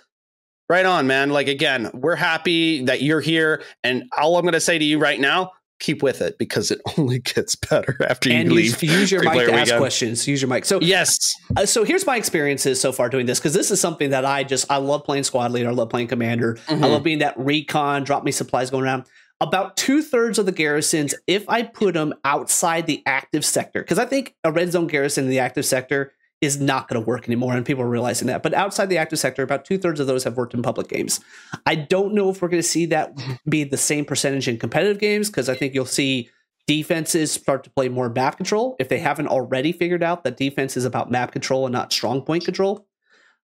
right on, man. Like again, we're happy that you're here. And all I'm going to say to you right now, keep with it because it <laughs> only gets better after you and leave. use, use your mic to player ask questions. Use your mic. So Yes, Uh, so here's my experiences so far doing this because this is something that I just I love playing squad leader. I love playing commander. Mhm. I love being that recon, drop me supplies going around. About two thirds of the garrisons, if I put them outside the active sector, because I think a red zone garrison in the active sector is not going to work anymore, and people are realizing that. But outside the active sector, about two thirds of those have worked in public games. I don't know if we're going to see that be the same percentage in competitive games because I think you'll see defenses start to play more map control if they haven't already figured out that defense is about map control and not strong point control.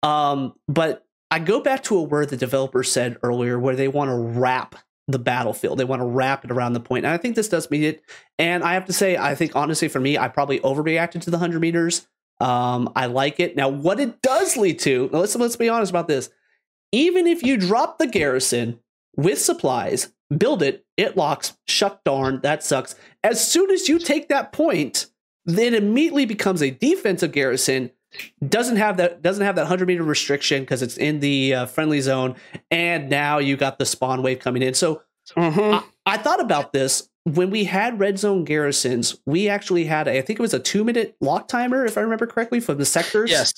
Um, but I go back to a word the developer said earlier where they want to wrap the battlefield. They want to wrap it around the point. And I think this does mean it. And I have to say, I think honestly for me, I probably overreacted to the 100 meters. Um, I like it. Now, what it does lead to, let's, let's be honest about this. Even if you drop the garrison with supplies, build it, it locks, shut darn, that sucks. As soon as you take that point, then immediately becomes a defensive garrison. Doesn't have that doesn't have that hundred meter restriction because it's in the uh, friendly zone, and now you got the spawn wave coming in. So Mhm. I, I thought about this when we had red zone garrisons. We actually had a, I think it was a two minute lock timer, if I remember correctly, from the sectors. yes,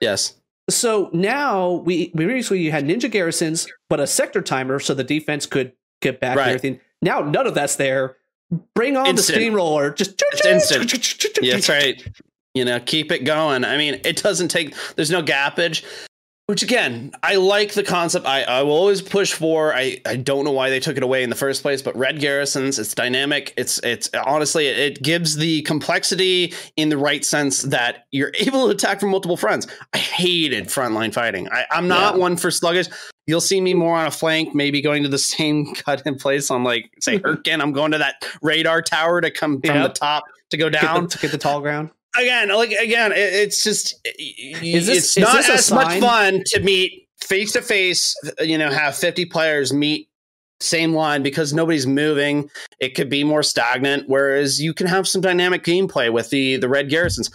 yes. So now we we previously had ninja garrisons, but a sector timer so the defense could get back Right. and everything. Now none of that's there. Bring on Instant. the steamroller. Just It's instant. <laughs> Yeah, that's right. You know, keep it going. I mean, it doesn't take. There's no gappage. Which again, I like the concept. I, I will always push for. I, I don't know why they took it away in the first place, but red garrisons, it's dynamic. It's it's honestly it, it gives the complexity in the right sense that you're <laughs> able to attack from multiple fronts. I hated frontline fighting. I, I'm not Yeah. one for sluggish. You'll see me more on a flank, maybe going to the <laughs> same cut in place on like say <laughs> Hurricane. I'm going to that radar tower to come from the top to go Get down the, to get the tall ground. Again, like again, it, it's just Is this- it's is not this as much fun to meet face to face. You know, have fifty players meet same line because nobody's moving. It could be more stagnant. Whereas you can have some dynamic gameplay with the the red garrisons.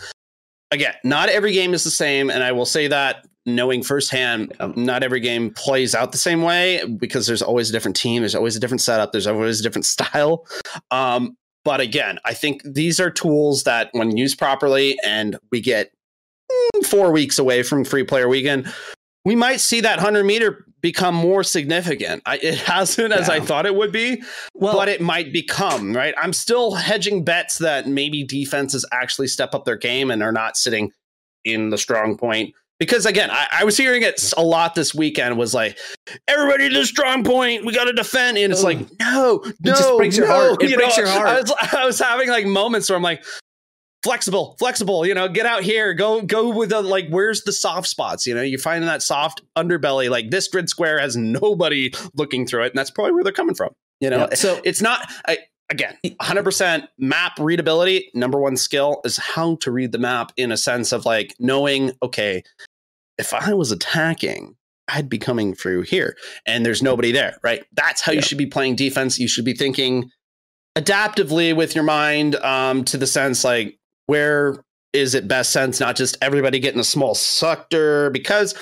Again, not every game is the same, and I will say that knowing firsthand, Um, not every game plays out the same way because there's always a different team, there's always a different setup, there's always a different <laughs> style. Um, but again, I think these are tools that, when used properly, and we get mm, four weeks away from free player weekend, we might see that 100 meter become more significant. I, it hasn't as I thought it would be, Well, but it might become, right? I'm still hedging bets that maybe defenses actually step up their game and are not sitting in the strong point. Because again, I, I was hearing it a lot this weekend was like, everybody to the strong point, we got to defend. And it's Ugh. like, no, no, just breaks your no. heart. It You breaks know, your heart. I was, <laughs> I was having like moments where I'm like, flexible, flexible, you know, get out here, go, go with the, like, where's the soft spots? You know, you're finding that soft underbelly, like this grid square has nobody looking through it. And that's probably where they're coming from. You know, yeah, so it's not, I, again, 100% map readability. Number one skill is how to read the map in a sense of like knowing, okay, if I was attacking, I'd be coming through here and there's nobody there, right? That's how yeah. you should be playing defense. You should be thinking adaptively with your mind um, to the sense like, where is it best sense, not just everybody getting a small sector because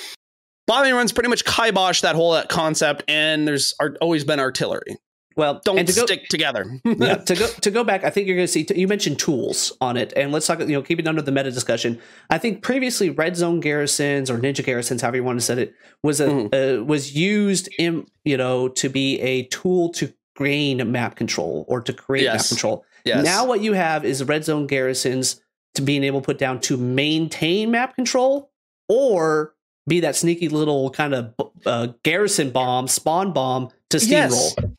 bombing runs pretty much kibosh that whole concept and there's always been artillery well, don't to stick go, together. <laughs> yeah, to go <laughs> to go back, I think you're going to see. You mentioned tools on it, and let's talk. You know, keep it under the meta discussion. I think previously red zone garrisons or ninja garrisons, however you want to say it, was a mm-hmm. uh, was used in you know to be a tool to gain map control or to create yes. map control. Yes. Now what you have is red zone garrisons to being able to put down to maintain map control or be that sneaky little kind of uh, garrison bomb, spawn bomb to steamroll. Yes.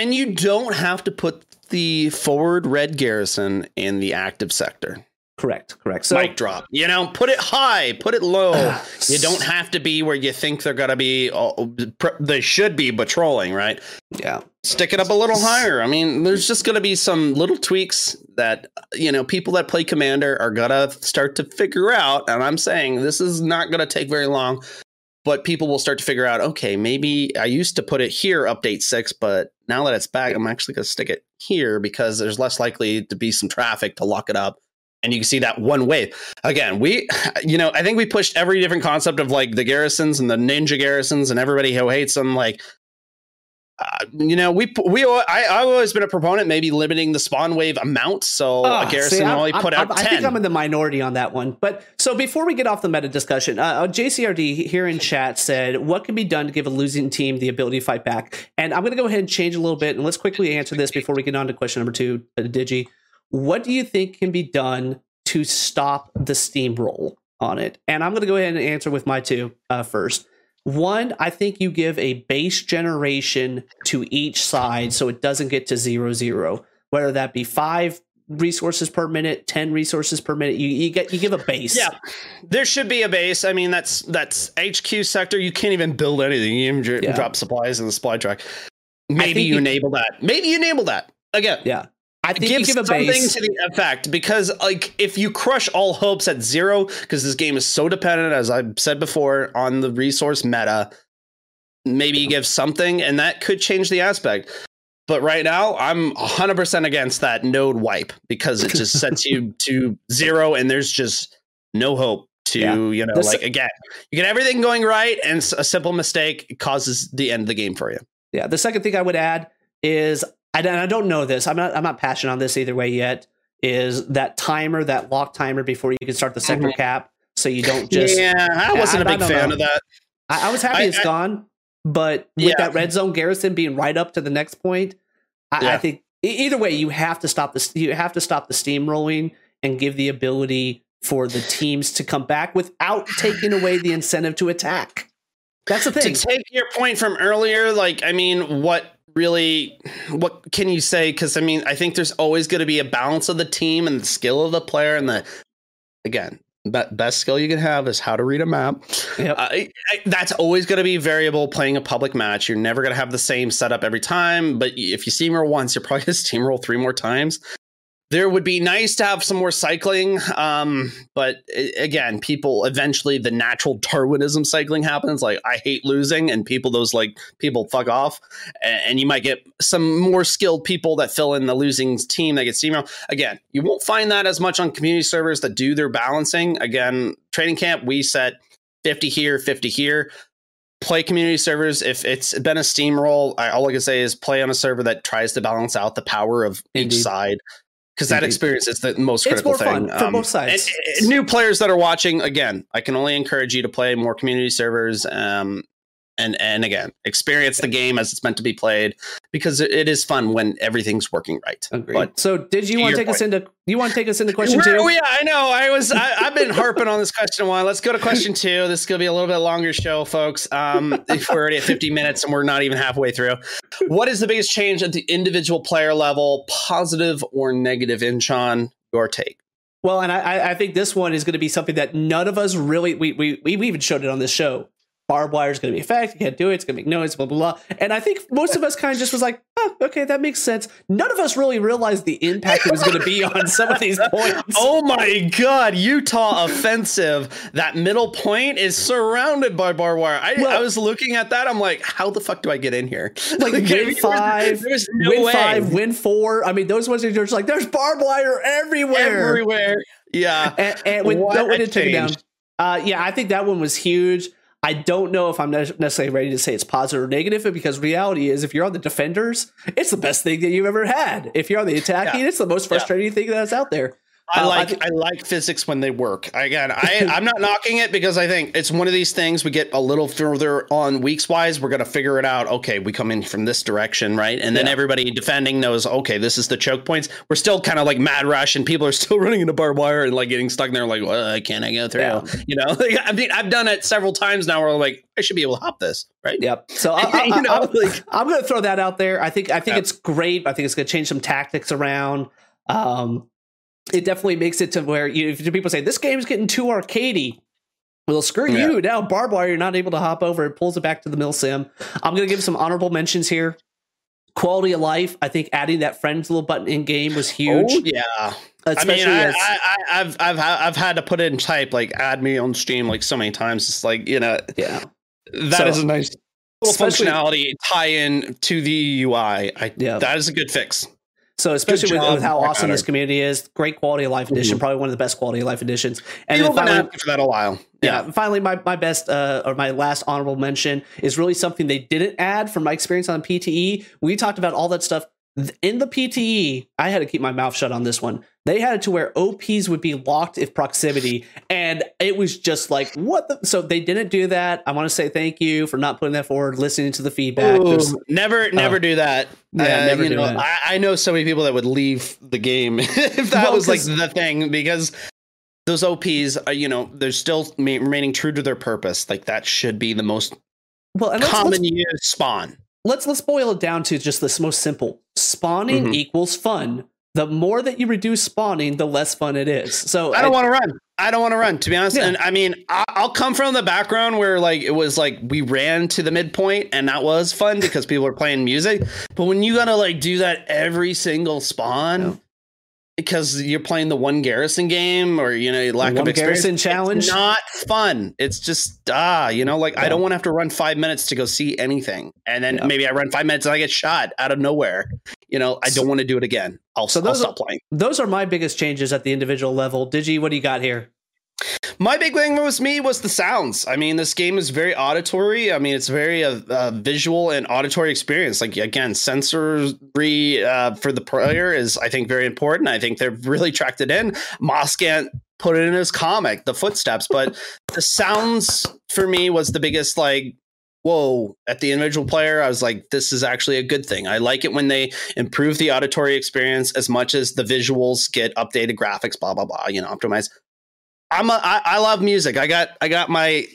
And you don't have to put the forward red garrison in the active sector. Correct, correct. So mic drop. You know, put it high, put it low. Uh, you don't have to be where you think they're gonna be. Oh, they should be patrolling, right? Yeah. Stick it up a little higher. I mean, there's just gonna be some little tweaks that you know people that play commander are gonna start to figure out. And I'm saying this is not gonna take very long but people will start to figure out okay maybe i used to put it here update 6 but now that it's back i'm actually going to stick it here because there's less likely to be some traffic to lock it up. And you can see that one wave again we <laughs> you know i think we pushed every different concept of like the garrisons and the ninja garrisons and everybody who hates them like uh, you know, we we I, I've always been a proponent maybe limiting the spawn wave amount, so a garrison see, only put I'm, out. I, I think I'm in the minority on that one. But so before we get off the meta discussion, uh, uh JCRD here in chat said, "What can be done to give a losing team the ability to fight back?" And I'm going to go ahead and change a little bit, and let's quickly answer this before we get on to question number two, uh, Digi. What do you think can be done to stop the steamroll on it? And I'm going to go ahead and answer with my two uh, first. One, I think you give a base generation to each side so it doesn't get to zero zero. Whether that be five resources per minute, ten resources per minute, you, you get you give a base. Yeah, there should be a base. I mean, that's that's HQ sector. You can't even build anything. You even yeah. drop supplies in the supply track. Maybe you, you enable that. Maybe you enable that again. Yeah, I think give, you give something base. to the effect because, like, if you crush all hopes at zero, because this game is so dependent, as I've said before, on the resource meta, maybe you give something, and that could change the aspect. But right now, I'm 100% against that node wipe because it just sets you <laughs> to zero, and there's just no hope to yeah. you know, like again, you get everything going right, and a simple mistake causes the end of the game for you. Yeah. The second thing I would add is I, I don't know this. I'm not. I'm not passionate on this either way yet. Is that timer, that lock timer before you can start the sector mm-hmm. cap, so you don't just. Yeah, I wasn't I, a big fan know. of that. I, I was happy I, it's gone, but with yeah. that red zone garrison being right up to the next point, yeah. I, think either way you have to stop the you have to stop the steamrolling and give the ability for the teams to come back without taking away the incentive to attack. That's the thing. To take your point from earlier, like I mean, what really what can you say? Because i mean i think there's always going to be a balance of the team and the skill of the player and the again best skill you can have is how to read a map. Yep. uh, I, I, that's always going to be variable playing a public match. You're never going to have the same setup every time but if you steamroll once you're probably going <laughs> to steamroll three more times there would be nice to have some more cycling um, but again people eventually the natural darwinism cycling happens. Like i hate losing and people those like people fuck off. And, and you might get some more skilled people that fill in the losing team that gets email again you won't find that as much on community servers that do their balancing. Again training camp we set 50 here 50 here. Play community servers. If it's been a steamroll I, all i can say is play on a server that tries to balance out the power of Indeed. each side because that experience is the most critical it's more thing fun for um, both sides. And, and new players that are watching, again, I can only encourage you to play more community servers. Um, and and again experience the game as it's meant to be played because it is fun when everything's working right. Agreed. but so did you want to take point. us into you want to take us into question two? oh yeah i know i was I, have been harping on this question a while. Let's go to question <laughs> two. This is going to be a little bit longer show folks um if we're already at 50 minutes and we're not even halfway through. What is the biggest change at the individual player level positive or negative Inchon your take? Well, and I, I think this one is going to be something that none of us really we we we even showed it on this show barbed wire is going to be a fact. You can't do it. It's going to make noise, blah, blah, blah. And I think most of us kind of just was like, oh, okay, that makes sense. None of us really realized the impact it was going to be on some of these points. <laughs> Oh my God, Utah offensive. That middle point is surrounded by barbed wire. I, well, I was looking at that. I'm like, how the fuck do I get in here? <laughs> Like win five, there's no win way. five, win four. I mean, those ones are just like, there's barbed wire everywhere. Everywhere. Yeah. And, and when, don't win it, take it down. Uh, yeah, I think that one was huge. I don't know if I'm necessarily ready to say it's positive or negative because reality is if you're on the defenders, it's the best thing that you've ever had. If you're on the attacking, yeah. it's the most frustrating yeah. thing that's out there. I uh, like I, like physics when they work. Again, I <laughs> I'm not knocking it because I think it's one of these things we get a little further on weeks wise. We're gonna figure it out. Okay, we come in from this direction, right? And then yeah. everybody defending knows. Okay, this is the choke points. We're still kind of like mad rush, and people are <laughs> still running into barbed wire and like getting stuck in there. Like, well, can't I go through? Yeah. You know, <laughs> like, I mean, I've done it several times now. Where I'm like, I should be able to hop this, right? Yep. So I, you know, I, like, I'm gonna throw that out there. I think I think it's great. I think it's gonna change some tactics around. Um, it definitely makes it to where you if people say this game's getting too arcadey. Well, screw yeah. you. Now barbed wire, you're not able to hop over. It pulls it back to the milsim. I'm going to give some honorable mentions here. Quality of life. I think adding that friends little button in game was oh, huge. Oh, yeah. Especially I mean, I, as, I, have I've I've had to put it in type like add me on stream like so many times. It's like you know, yeah, that so, is a nice little functionality tie in to the UI. I, yeah, that is a good fix. So especially with, with, how awesome this community is, great quality of life edition, mm-hmm. probably one of the best quality of life editions. And then finally, for that a while. Yeah. yeah. Finally, my, my best uh, or my last honorable mention is really something they didn't add from my experience on PTE. We talked about all that stuff in the PTE. I had to keep my mouth shut on this one they had it to where OPs would be locked if proximity, and it was just like what the. So they didn't do that. I want to say thank you for not putting that forward, listening to the feedback. Ooh, never, never uh, do that. Yeah, uh, never do know, that. I, I, know so many people that would leave the game <laughs> if that well, was like the thing because those OPs, are, you know, they're still remaining true to their purpose. Like that should be the most well and let's, common let's, use spawn. Let's let's boil it down to just this most simple: spawning mm-hmm. equals fun the more that you reduce spawning, the less fun it is. So I don't want to run. I don't want to run, to be honest. Yeah. And I mean, I'll come from the background where like it was like we ran to the midpoint and that was fun because people were playing music. But when you gotta like do that every single spawn, because you're playing the one garrison game or you know lack one of experience garrison challenge? it's not fun. It's just ah you know like yeah. i don't want to have to run five minutes to go see anything. And then yeah. maybe i run five minutes and i get shot out of nowhere. You know i don't want to do it again. I'll, so those I'll stop are, playing. those are my biggest changes at the individual level. Digi what do you got here my big thing was me was the sounds. I mean, this game is very auditory. I mean, it's very a, uh, a uh, visual and auditory experience. Like again, sensory uh, for the player is I think very important. I think they've really tracked it in. Moskant put it in his comic, The Footsteps, but <laughs> the sounds for me was the biggest like whoa at the individual player i was like this is actually a good thing i like it when they improve the auditory experience as much as the visuals get updated graphics blah blah blah you know optimize I'm a, I, I love music. I got I got my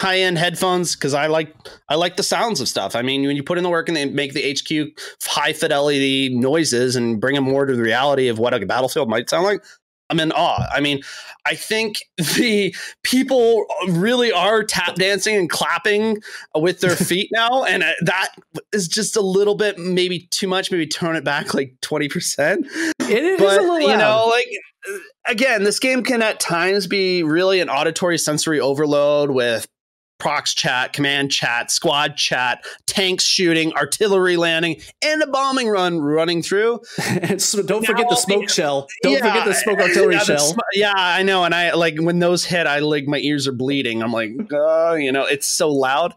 high end headphones because I like I like the sounds of stuff. I mean, when you put in the work and they make the HQ high fidelity noises and bring them more to the reality of what a battlefield might sound like, I'm in awe. I mean, I think <laughs> the people really are tap dancing and clapping with their <laughs> feet now, and uh, that is just a little bit maybe too much. Maybe turn it back like twenty percent. It is but, a little, you know, like again, this game can at times be really an auditory sensory overload with prox chat, command chat, squad chat, tanks shooting, artillery landing, and a bombing run running through. <laughs> so don't now, forget the smoke shell. Don't yeah, forget the smoke artillery yeah, shell. yeah, I know. And I like when those hit, I like my ears are bleeding. I'm like, oh, you know, it's so loud.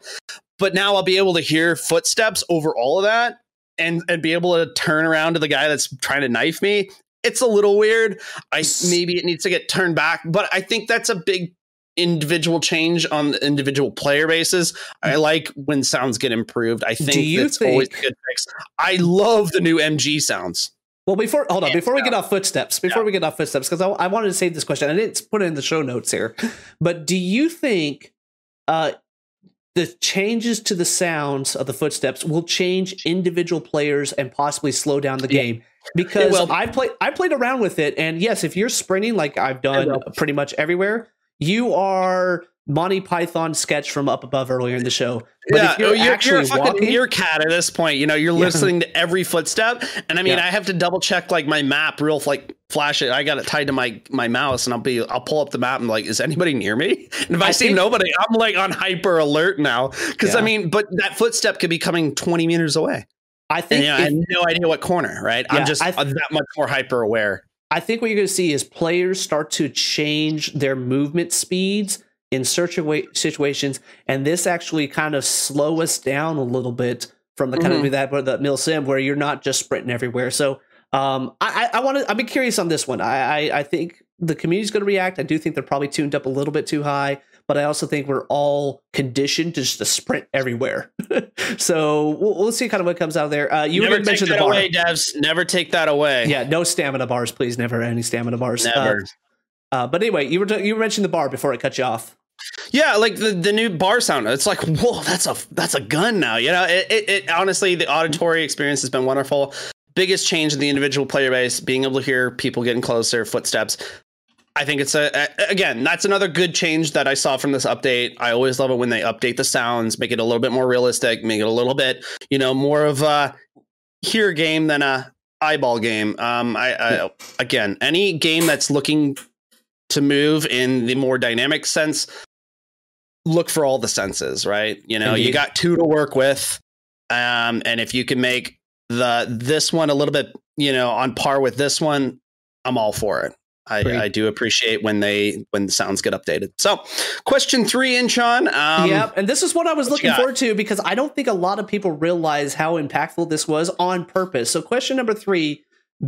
But now I'll be able to hear footsteps over all of that and and be able to turn around to the guy that's trying to knife me it's a little weird. I maybe it needs to get turned back, but I think that's a big individual change on the individual player basis. I mm. like when sounds get improved. I think that's think, always a good fix. I love the new MG sounds. Well, before hold on, before we get off footsteps, before yeah. we get off footsteps, because I, I, wanted to save this question. I didn't put it in the show notes here, but do you think uh, the changes to the sounds of the footsteps will change individual players and possibly slow down the yeah. game? Because well, I played I played around with it, and yes, if you're sprinting like I've done pretty much everywhere, you are Monty Python sketch from up above earlier in the show. But yeah, you're, oh, you're, you're, a fucking walking, you're cat at this point. You know, you're <laughs> yeah. listening to every footstep, and I mean, yeah. I have to double check like my map, real like flash it. I got it tied to my my mouse, and I'll be I'll pull up the map and like, is anybody near me? And if I, I see think, nobody, I'm like on hyper alert now because yeah. I mean, but that footstep could be coming 20 meters away. I think and, you know, if, I have no idea what corner. Right, I'm just th- that much more hyper aware. I think what you're going to see is players start to change their movement speeds in search situations, and this actually kind of slow us down a little bit from the kind mm-hmm. of that where the milsim where you're not just sprinting everywhere. So um, I, I want to. I'm be curious on this one. I, I, I think the community's going to react. I do think they're probably tuned up a little bit too high, but I also think we're all conditioned to just to sprint everywhere. <laughs> so we'll, we'll, see kind of what comes out of there. Uh, you never mentioned the bar. away, devs. Never take that away. Yeah, no stamina bars, please. Never any stamina bars. Uh, never. Uh, uh, but anyway, you were t- you mentioned the bar before I cut you off. Yeah, like the, the new bar sound. It's like, whoa, that's a that's a gun now. You know, it, it, it honestly the auditory experience has been wonderful. Biggest change in the individual player base, being able to hear people getting closer, footsteps. I think it's a, again, that's another good change that I saw from this update. I always love it when they update the sounds, make it a little bit more realistic, make it a little bit, you know, more of a hear game than a eyeball game. Um, I, I again, any game that's looking to move in the more dynamic sense, look for all the senses, right? You know, Indeed. you got two to work with. Um, and if you can make the this one a little bit, you know, on par with this one, I'm all for it. I, I, do appreciate when they when the sounds get updated. So, question three, Inchon. Um, yeah, and this is what I was looking forward to because I don't think a lot of people realize how impactful this was on purpose. So, question number three: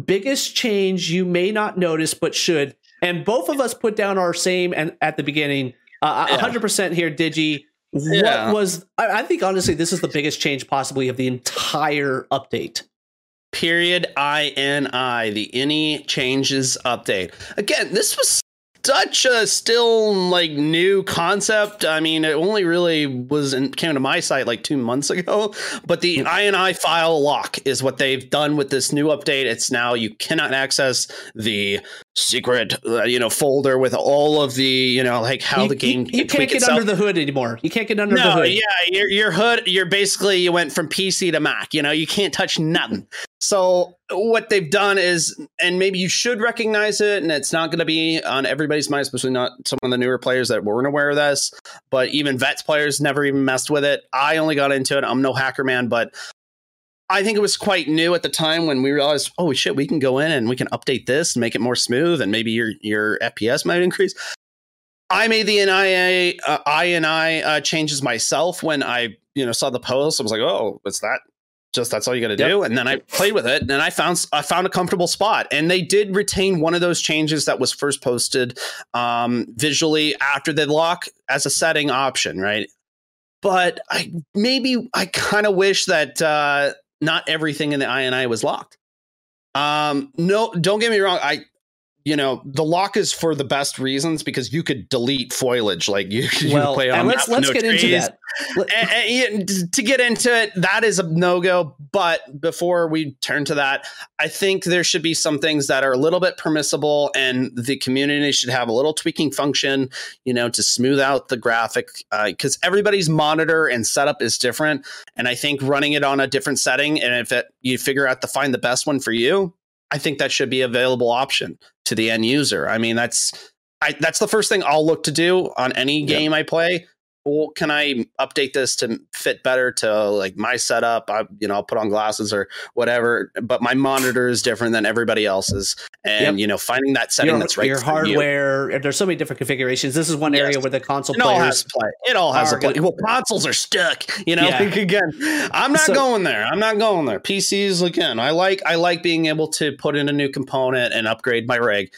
biggest change you may not notice but should. And both of us put down our same and at the beginning. Uh, hundred percent here, Digi. What yeah. was? I, I think honestly, this is the biggest change possibly of the entire update period ini the any changes update again this was such a still like new concept. I mean, it only really was in, came to my site like two months ago. But the INI file lock is what they've done with this new update. It's now you cannot access the secret, uh, you know, folder with all of the, you know, like how you, the game. You, you can't get itself. under the hood anymore. You can't get under no, the hood. Yeah, your your hood. You're basically you went from PC to Mac. You know, you can't touch nothing. So what they've done is, and maybe you should recognize it, and it's not going to be on everybody's mind, especially not some of the newer players that weren't aware of this. But even vets players never even messed with it. I only got into it. I'm no hacker man, but I think it was quite new at the time when we realized, oh shit, we can go in and we can update this and make it more smooth, and maybe your your FPS might increase. I made the NIA uh, INI uh, changes myself when I you know saw the post. I was like, oh, what's that just that's all you got to yep. do. And then I played with it, and I found I found a comfortable spot. And they did retain one of those changes that was first posted um, visually after the lock as a setting option, right? But I maybe I kind of wish that uh, not everything in the INI was locked. Um, no, don't get me wrong. I you know the lock is for the best reasons because you could delete foliage like you, <laughs> you well, play on let's let's no get trees. into that and, and, to get into it that is a no-go but before we turn to that i think there should be some things that are a little bit permissible and the community should have a little tweaking function you know to smooth out the graphic because uh, everybody's monitor and setup is different. And i think running it on a different setting and if it, you figure out to find the best one for you I think that should be available option to the end user. I mean, that's I, that's the first thing I'll look to do on any game I play. Well, can I update this to fit better to like my setup? I, you know, I'll put on glasses or whatever, but my monitor is different than everybody else's. And, yep. you know, finding that setting your, that's right. Your hardware, you. there's so many different configurations. This is one area where the console it players. All has to play. It all has a play. Well, consoles are stuck, you know, yeah. <laughs> again, I'm not so, going there. I'm not going there. PCs, again, I like, I like being able to put in a new component and upgrade my rig.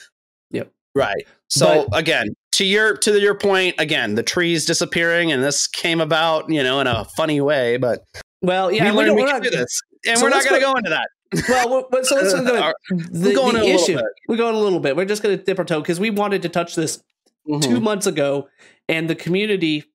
Yep. Right. So but, again, to your to your point again, the trees disappearing, and this came about, you know, in a funny way. But well, yeah, we learned we can do this, and so we're not going to go into that. Well, so let's go. <laughs> the, going the issue. We're going a little bit. We're just going to dip our toe because we wanted to touch this mm-hmm. two months ago, and the community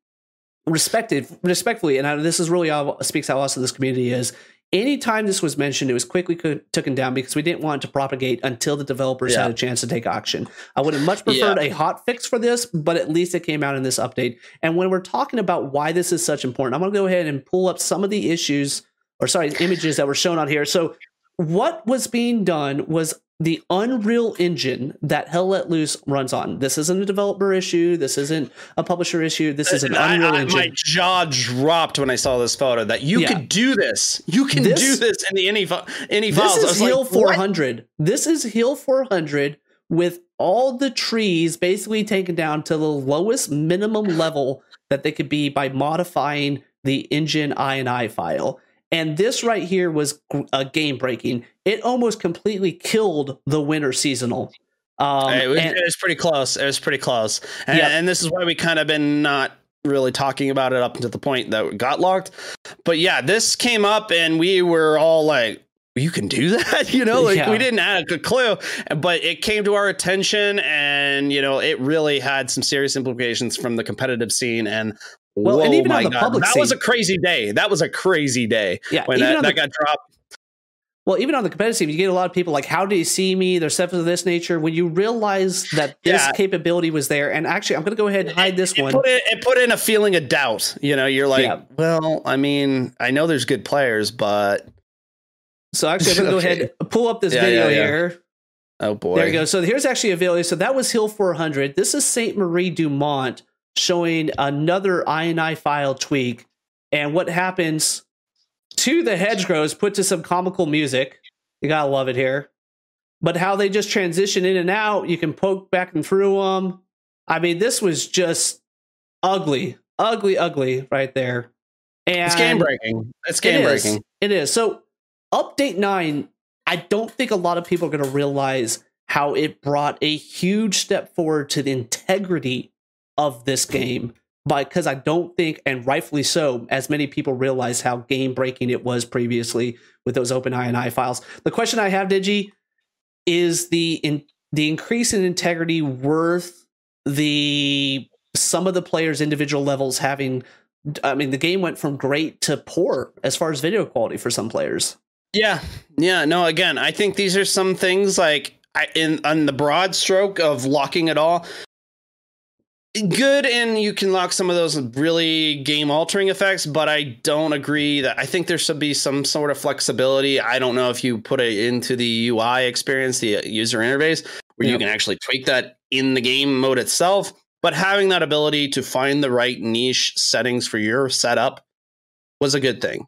respected respectfully, and this is really all, speaks how awesome this community is anytime this was mentioned, it was quickly taken down because we didn't want to propagate until the developers yeah. had a chance to take action. I would have much preferred yeah. a hot fix for this, but at least it came out in this update. And when we're talking about why this is such important, I'm going to go ahead and pull up some of the issues or sorry, images that were shown on here. So what was being done was the Unreal Engine that Hell Let Loose runs on. This isn't a developer issue. This isn't a publisher issue. This is an Unreal I, I, Engine. My jaw dropped when I saw this photo that you yeah. could do this. You can this, do this in the any any files. This is Hill like, 400. What? This is Hill 400 with all the trees basically taken down to the lowest minimum level that they could be by modifying the engine INI file. And this right here was a game breaking. It almost completely killed the winter seasonal. Um, it, was, and, it, was, pretty close. It was pretty close. And, yeah. and this is why we kind of been not really talking about it up until the point that we got locked. But yeah, this came up and we were all like, you can do <laughs> that you know like yeah. we didn't have a clue but it came to our attention and you know it really had some serious implications from the competitive scene and well, Whoa, and even on the God. public that scene, was a crazy day. That was a crazy day. Yeah, when that, that the, got dropped. Well, even on the competitive scene, you get a lot of people like, "How do you see me?" There's stuff of this nature. When you realize that this yeah. capability was there, and actually, I'm going to go ahead and hide this it, one. Put in, it put in a feeling of doubt. You know, you're like, yeah. "Well, I mean, I know there's good players, but." So actually, I'm going to <laughs> okay. go ahead and pull up this yeah, video here. Oh boy! There you go. So here's actually a video. So that was Hill 400. This is Sainte-Marie-du-Mont showing another INI file tweak. And what happens to the hedgerows put to some comical music. You gotta love it here. But how they just transition in and out, you can poke back and through them. I mean, this was just ugly, ugly, ugly right there. And it's game breaking. It's game it breaking. It is. So, update nine, I don't think a lot of people are going to realize how it brought a huge step forward to the integrity of this game because I don't think, and rightfully so, as many people realize how game breaking it was previously with those open INI files. The question I have, Digi, is the in, the increase in integrity worth the some of the players' individual levels having? I mean, the game went from great to poor as far as video quality for some players. Yeah, yeah. No, again, I think these are some things like I, in on the broad stroke of locking it all good and you can lock some of those really game altering effects but i don't agree that i think there should be some sort of flexibility i don't know if you put it into the ui experience the user interface where you can actually tweak that in the game mode itself but having that ability to find the right niche settings for your setup was a good thing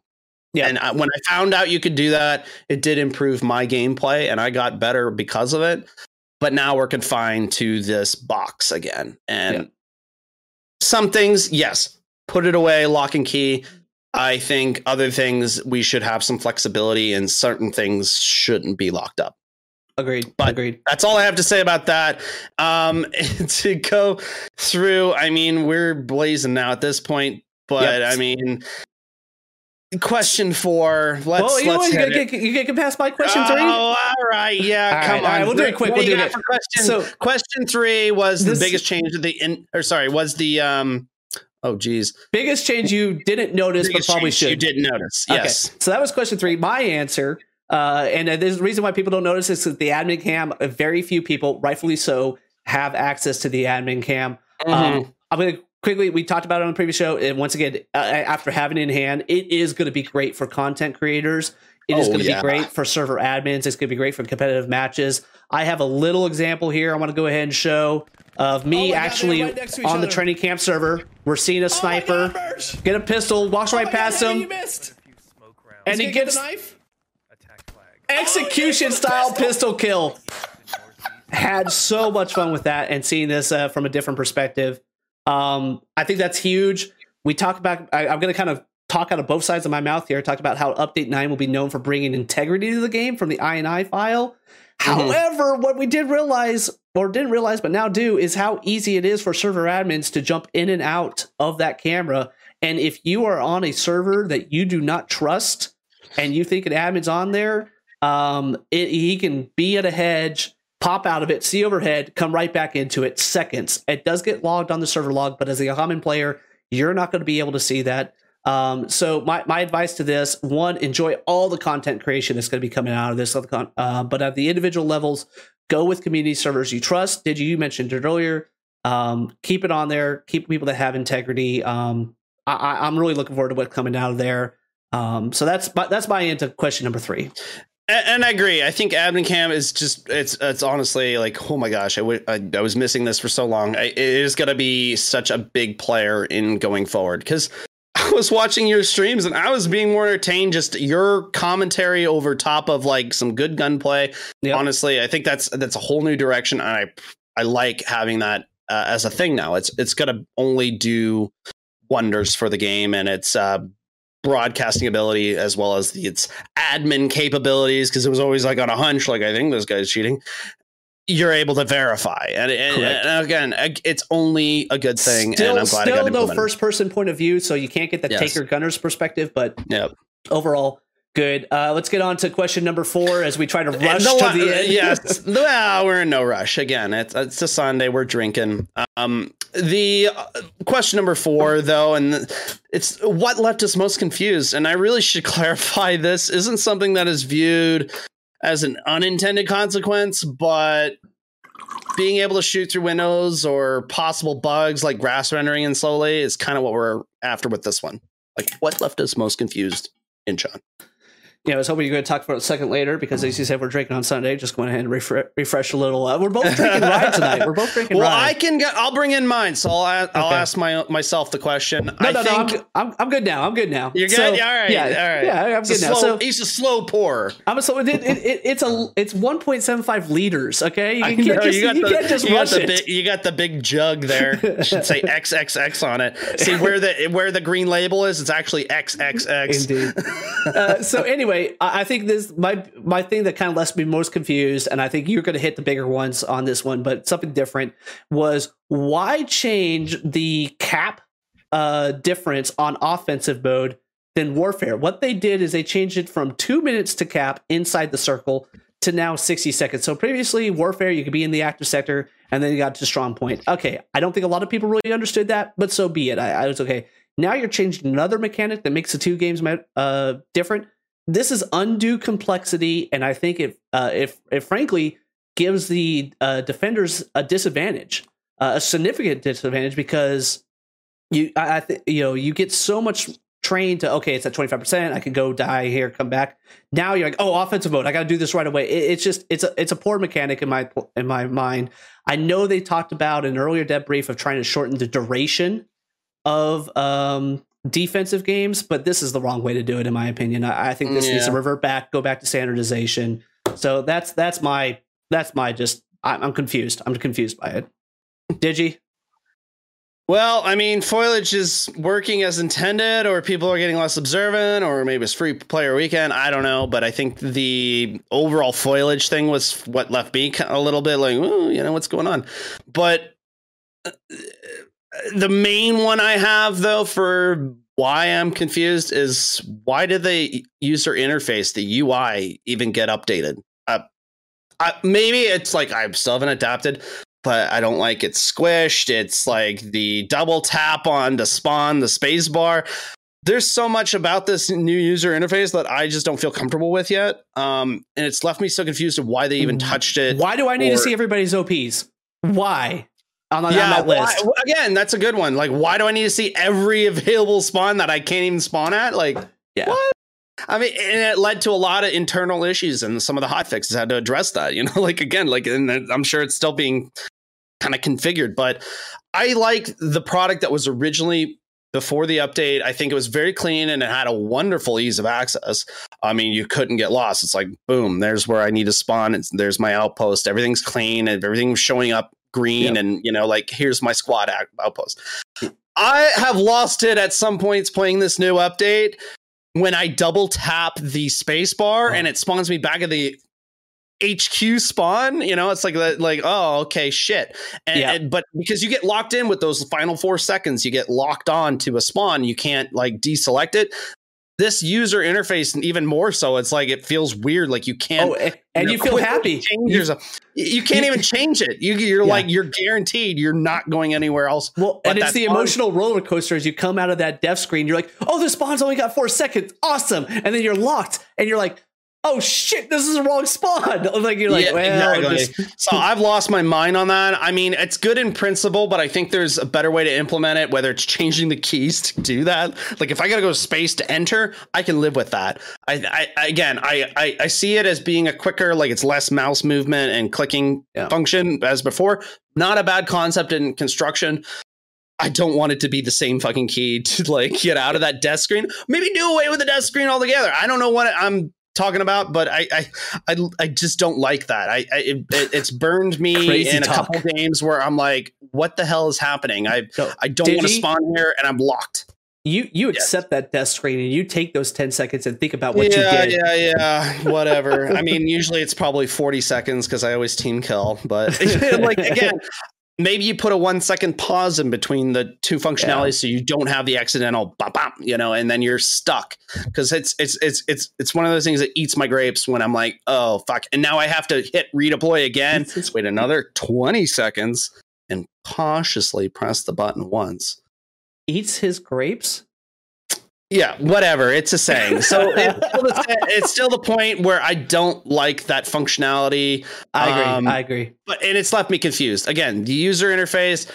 yeah. And uh, when I found out you could do that, it did improve my gameplay and I got better because of it. But now we're confined to this box again. And yeah some things, yes, put it away, lock and key. I think other things we should have some flexibility, and certain things shouldn't be locked up. Agreed. But Agreed. That's all I have to say about that. Um, <laughs> to go through, I mean, we're blazing now at this point, but yep. I mean, question four. Let's. Well, you, let's know, you, get, you can pass by question three. Oh, all right. Yeah, all come right, on. All right, we'll do it quick. What we'll do it. Question, so, question three was this, the biggest change of the in, or sorry, was the um. Oh, geez. Biggest change you didn't notice, biggest but probably should. You didn't notice. Yes. Okay. So that was question three. My answer, uh, and there's a reason why people don't notice is that the admin cam, very few people, rightfully so, have access to the admin cam. Mm-hmm. Um, I'm going to quickly, we talked about it on the previous show. And once again, uh, after having it in hand, it is going to be great for content creators. It oh, is going to yeah. be great for server admins. It's going to be great for competitive matches. I have a little example here. I want to go ahead and show of me oh actually God, right on other. the training camp server. We're seeing a sniper oh get a pistol, walks oh right past God, him, and he gets knife. Execution style pistol kill. Had so much fun with that and seeing this uh, from a different perspective. Um, I think that's huge. We talk about, I, am going to kind of talk out of both sides of my mouth here. Talk about how Update 9 will be known for bringing integrity to the game from the INI file. Mm-hmm. However, what we did realize, or didn't realize, but now do, is how easy it is for server admins to jump in and out of that camera. And if you are on a server that you do not trust and you think an admin's on there, um, it, he can be at a hedge pop out of it, see overhead, come right back into it seconds. It does get logged on the server log, but as a common player, you're not going to be able to see that. Um, so my, my advice to this one, enjoy all the content creation that's going to be coming out of this. Uh, but at the individual levels, go with community servers you trust. Did you, mentioned it earlier? Um, keep it on there. Keep people that have integrity. Um, I, am really looking forward to what's coming out of there. Um, so that's my, that's my into question number three. And, I agree. I think Admin Cam is just it's it's honestly like oh my gosh, I, w- I, I was missing this for so long. I, it is going to be such a big player in going forward because <laughs> I was watching your streams and I was being more entertained. Just your commentary over top of like some good gunplay. Yep. Honestly, I think that's that's a whole new direction. And I I like having that uh, as a thing now. It's it's gonna only do wonders for the game and its uh, broadcasting ability as well as the, its admin capabilities. Because it was always like on a hunch, like I think this guy's cheating. You're able to verify, and, and, and again, it's only a good thing. Still, and I'm glad still no first person point of view, so you can't get the yes. taker gunner's perspective. But yep. overall, Good. Uh, let's get on to question number four as we try to rush no, to the end. yes. <laughs> well, we're in no rush. Again, it's, it's a Sunday. We're drinking. Um, the uh, question number four, though, and it's what left us most confused. And I really should <laughs> clarify this isn't something that is viewed as an unintended consequence, but being able to shoot through windows or possible bugs like grass rendering and slowly is kind of what we're after with this one. Like, what left us most confused in John? Yeah, I was hoping you were going to talk for a second later because, as you said, we're drinking on Sunday. Just going ahead and refre- refresh a little. Uh, we're both drinking <laughs> rye tonight. We're both drinking wine. well, rye. I can get. I'll bring in mine, so I'll, I'll okay. ask my myself the question. No, I no, think, no. I'm, I'm, I'm, good now. I'm good now. You're good. So, yeah, all right. Yeah, all right. Yeah, I'm good now. Slow, so he's a slow pour. I'm a slow. It, it, it, it's a it's 1.75 liters. Okay, you, can't, just, you, you the, can't just you rush got it. Big, you got the big jug there. <laughs> It should say XXX on it. See where the where the green label is? It's actually XXX. Indeed. <laughs> uh, so anyway, I, think this my my thing that kind of left me most confused, and I think you're going to hit the bigger ones on this one, but something different was why change the cap uh, difference on offensive mode than warfare? What they did is they changed it from two minutes to cap inside the circle to now 60 seconds. So previously, warfare, you could be in the active sector and then you got to strong point. Okay, I don't think a lot of people really understood that, but so be it. I, I was okay. Now you're changing another mechanic that makes the two games uh, different this is undue complexity, and I think if uh, if if frankly gives the uh, defenders a disadvantage, uh, a significant disadvantage because you I, I th- you know you get so much trained to okay it's at 25% i can go die here come back. Now you're like oh offensive mode i gotta do this right away. It, it's just it's a it's a poor mechanic in my in my mind. I know they talked about an earlier debrief of trying to shorten the duration of um defensive games, but this is the wrong way to do it, in my opinion. I, I think this yeah. needs to revert back, go back to standardization. So that's that's my that's my just I'm, I'm confused. I'm confused by it. Digi. Well, I mean, foliage is working as intended, or people are getting less observant, or maybe it's free player weekend. I don't know, but I think the overall foliage thing was what left me a little bit like, you know, what's going on. But uh, the main one I have though for why I'm confused is why did the user interface, the UI, even get updated? Uh, I, maybe it's like I still haven't adapted, but I don't like it squished. It's like the double tap on to spawn the space bar. There's so much about this new user interface that I just don't feel comfortable with yet. Um, and it's left me so confused of why they even touched it. Why do I need or, to see everybody's OPs? Why? On, on yeah, that list. Why, again, that's a good one. Like, why do I need to see every <laughs> available spawn that I can't even spawn at? Like, yeah. what? I mean, and it led to a lot of internal issues, and some of the hotfixes had to address that. <laughs> You know, like again, like, and I'm sure it's still being kind of configured, but I like the product that was originally before the update. I think it was very clean and it had a wonderful ease of access. I mean, you couldn't get lost. It's like, boom, there's where I need to spawn. It's, there's my outpost. Everything's clean and everything's showing up green yep. and you know like here's my squad outpost i have lost it at some points playing this new update when i double tap the space bar oh. and it spawns me back at the HQ spawn, you know, it's like like oh okay shit, and, yeah. and, but because you get locked in with those final four seconds, you get locked on to a spawn, you can't like deselect it. This user interface and even more so it's like it feels weird like you can't oh, and, and you, know, feel happy. you, you can't even change it. You, you're yeah. like you're guaranteed you're not going anywhere else well and it's the fun. emotional roller coaster as you come out of that death screen. You're like oh this spawn's only got four seconds. Awesome. And then you're locked and you're like oh shit, this is the wrong spawn. <laughs> Like you're like, yeah, well, exactly. Just... so I've lost my mind on that. I mean, it's good in principle, but I think there's a better way to implement it, whether it's changing the keys to do that. Like if I gotta go to space to enter, I can live with that. I, I again, I, I, I see it as being a quicker, like it's less mouse movement and clicking yeah. function as before. Not a bad concept in construction. I don't want it to be the same fucking key <laughs> to like get out of that death screen. Maybe do away with the death screen altogether. I don't know what I'm talking about, but I I I, I just don't like that. I, I it, it's burned me in talk. a couple games where I'm like, what the hell is happening? I I don't want to spawn here and I'm locked. You you yes. accept that death screen and you take those ten seconds and think about what yeah, you did. Yeah, yeah, yeah, whatever. I <laughs> mean, usually it's probably forty seconds because I always team kill. But <laughs> <laughs> like again, maybe you put a one second pause in between the two functionalities yeah. so you don't have the accidental bop, bop, you know and then you're stuck. Because it's it's it's it's it's one of those things that eats my grapes when i'm like oh fuck. And now i have to hit redeploy again. Wait another 20 seconds and cautiously press the button once. Eats his grapes yeah, whatever. It's a saying. So <laughs> it's, still the, it's still the point where I don't like that functionality. I agree. Um, I agree. But and it's left me confused. Again, the user interface.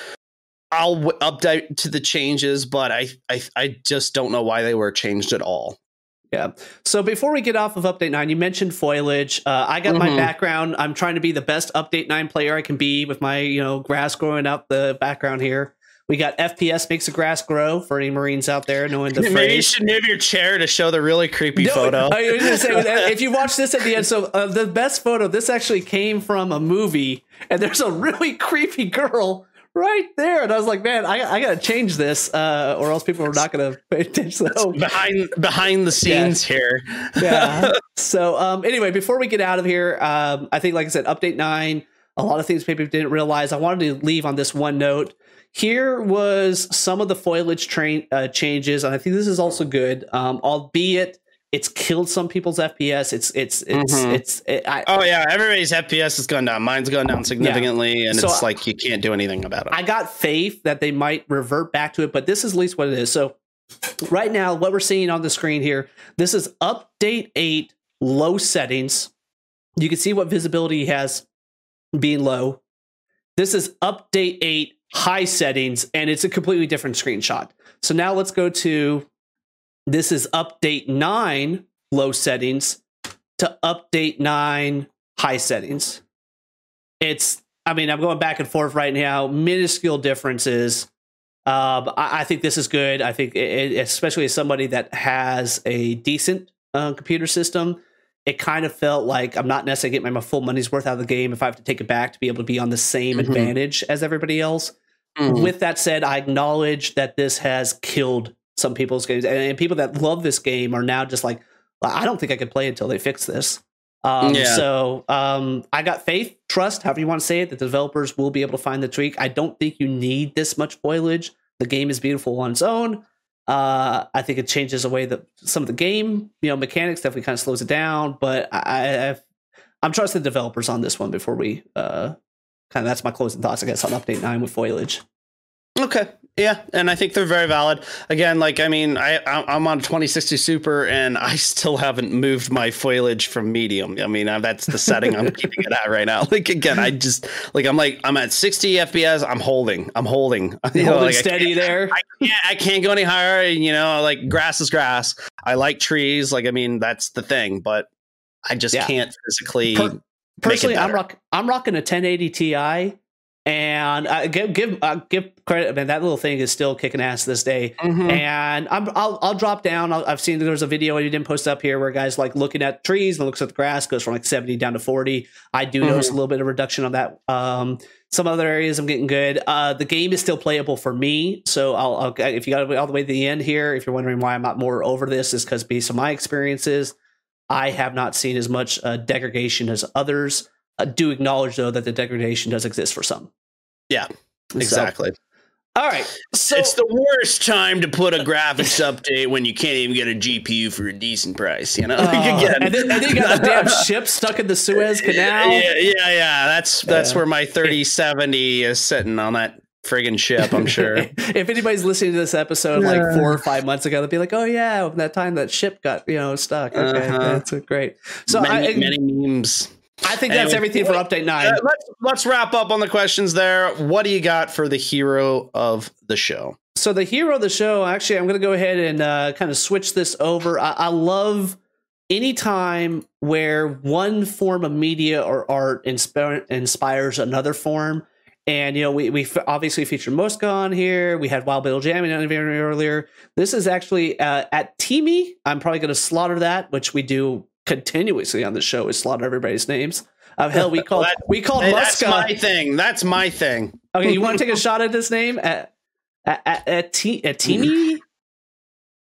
I'll w- update to the changes, but I, I I just don't know why they were changed at all. Yeah. So before we get off of Update 9, you mentioned foliage. Uh, I got mm-hmm. my background. I'm trying to be the best Update 9 player I can be with my, you know, grass growing up the background here. We got FPS makes the grass grow for any Marines out there knowing the Maybe phrase. you should move your chair to show the really creepy no, photo. I was say, <laughs> if you watch this at the end, so uh, the best photo, this actually came from a movie, and there's a really <laughs> creepy girl right there. And I was like, man, I, I got to change this, uh, or else people are not going to pay attention. So, behind behind the scenes yeah. here. yeah. <laughs> So um, anyway, before we get out of here, um, I think, like I said, update nine. A lot of things people didn't realize. I wanted to leave on this one note. Here was some of the foliage train uh, changes, and I think this is also good. Um, albeit it's killed some people's FPS. It's it's it's mm-hmm. it's. It, I, oh yeah, everybody's FPS has gone down. Mine's gone down significantly, yeah. and so it's like you can't do anything about it. I got faith that they might revert back to it, but this is at least what it is. So right now, what we're seeing on the screen here, this is update eight low settings. You can see what visibility has being low. This is update eight high settings, and it's a completely different screenshot. So now let's go to this is update nine low settings to update nine high settings. It's, I mean, I'm going back and forth right now, minuscule differences. Um, I, I, think this is good. I think, it, especially as somebody that has a decent uh, computer system, it kind of felt like I'm not necessarily getting my full money's worth out of the game if I have to take it back to be able to be on the same mm-hmm. advantage as everybody else. Mm-hmm. With that said, I acknowledge that this has killed some people's games, and, and, people that love this game are now just like, I don't think I could play until they fix this. Um, yeah. So um, I got faith, trust, however you want to say it, that the developers will be able to find the tweak. I don't think you need this much foliage. The game is beautiful on its own. Uh, I think it changes the way that some of the game, you know, mechanics definitely kind of slows it down. But I, I've, I'm trusting the developers on this one before we uh, kind of that's my closing thoughts, I guess, on update nine with foliage. Okay. Yeah, and I think they're very valid. Again, like I mean, I I'm on a 2060 Super, and I still haven't moved my foliage from medium. I mean, uh, that's the setting I'm <laughs> keeping it at right now. Like again, I just like I'm like I'm at 60 FPS. I'm holding. I'm holding. <laughs> You know, holding like, steady I there. I can't, I can't go any higher. You know, like grass is grass. I like trees. Like I mean, that's the thing. But I just yeah. can't physically. Per- personally, I'm rock I'm rocking a 1080 Ti, and I give give uh, give credit. Man, that little thing is still kicking ass this day. Mm-hmm. And I'm I'll I'll drop down. i have seen there was a video you didn't post up here where guys like looking at trees and looks at the grass goes from like 70 down to 40. I do mm-hmm. notice a little bit of reduction on that. Um, some other areas I'm getting good. Uh, the game is still playable for me, so I'll, I'll if you got all the way to the end here. If you're wondering why I'm not more over this, is because based on my experiences. I have not seen as much uh, degradation as others. Uh, do acknowledge though that the degradation does exist for some. Yeah, exactly. All right. So it's the worst time to put a graphics update when you can't even get a GPU for a decent price, you know? <laughs> Uh, Again. And, then, and then you got a damn <laughs> ship stuck in the Suez Canal. Yeah, yeah, yeah. That's that's yeah. where my 3070 is sitting on that friggin' ship, I'm sure. <laughs> if anybody's listening to this episode like four or five months ago, they'll be like, "Oh yeah, that time that ship got you know stuck." Okay, uh-huh. that's great. So many, I, many memes. I think that's everything for update nine. Uh, let's let's wrap up on the questions there. What do you got for the hero of the show? So the hero of the show, actually, I'm going to go ahead and uh, kind of switch this over. I, I love any time where one form of media or art inspire, inspires another form. And you know, we we obviously featured Mosca on here. We had Wild Bill jamming on earlier. This is actually uh, at Teamy. I'm probably going to slaughter that, which we do continuously on the show is slaughter everybody's names. Uh, hell, we <laughs> called that, we called hey, Muska. That's my thing. That's my thing. Okay, you want to take a shot at this name at at at, at, T, at Teamy? <laughs>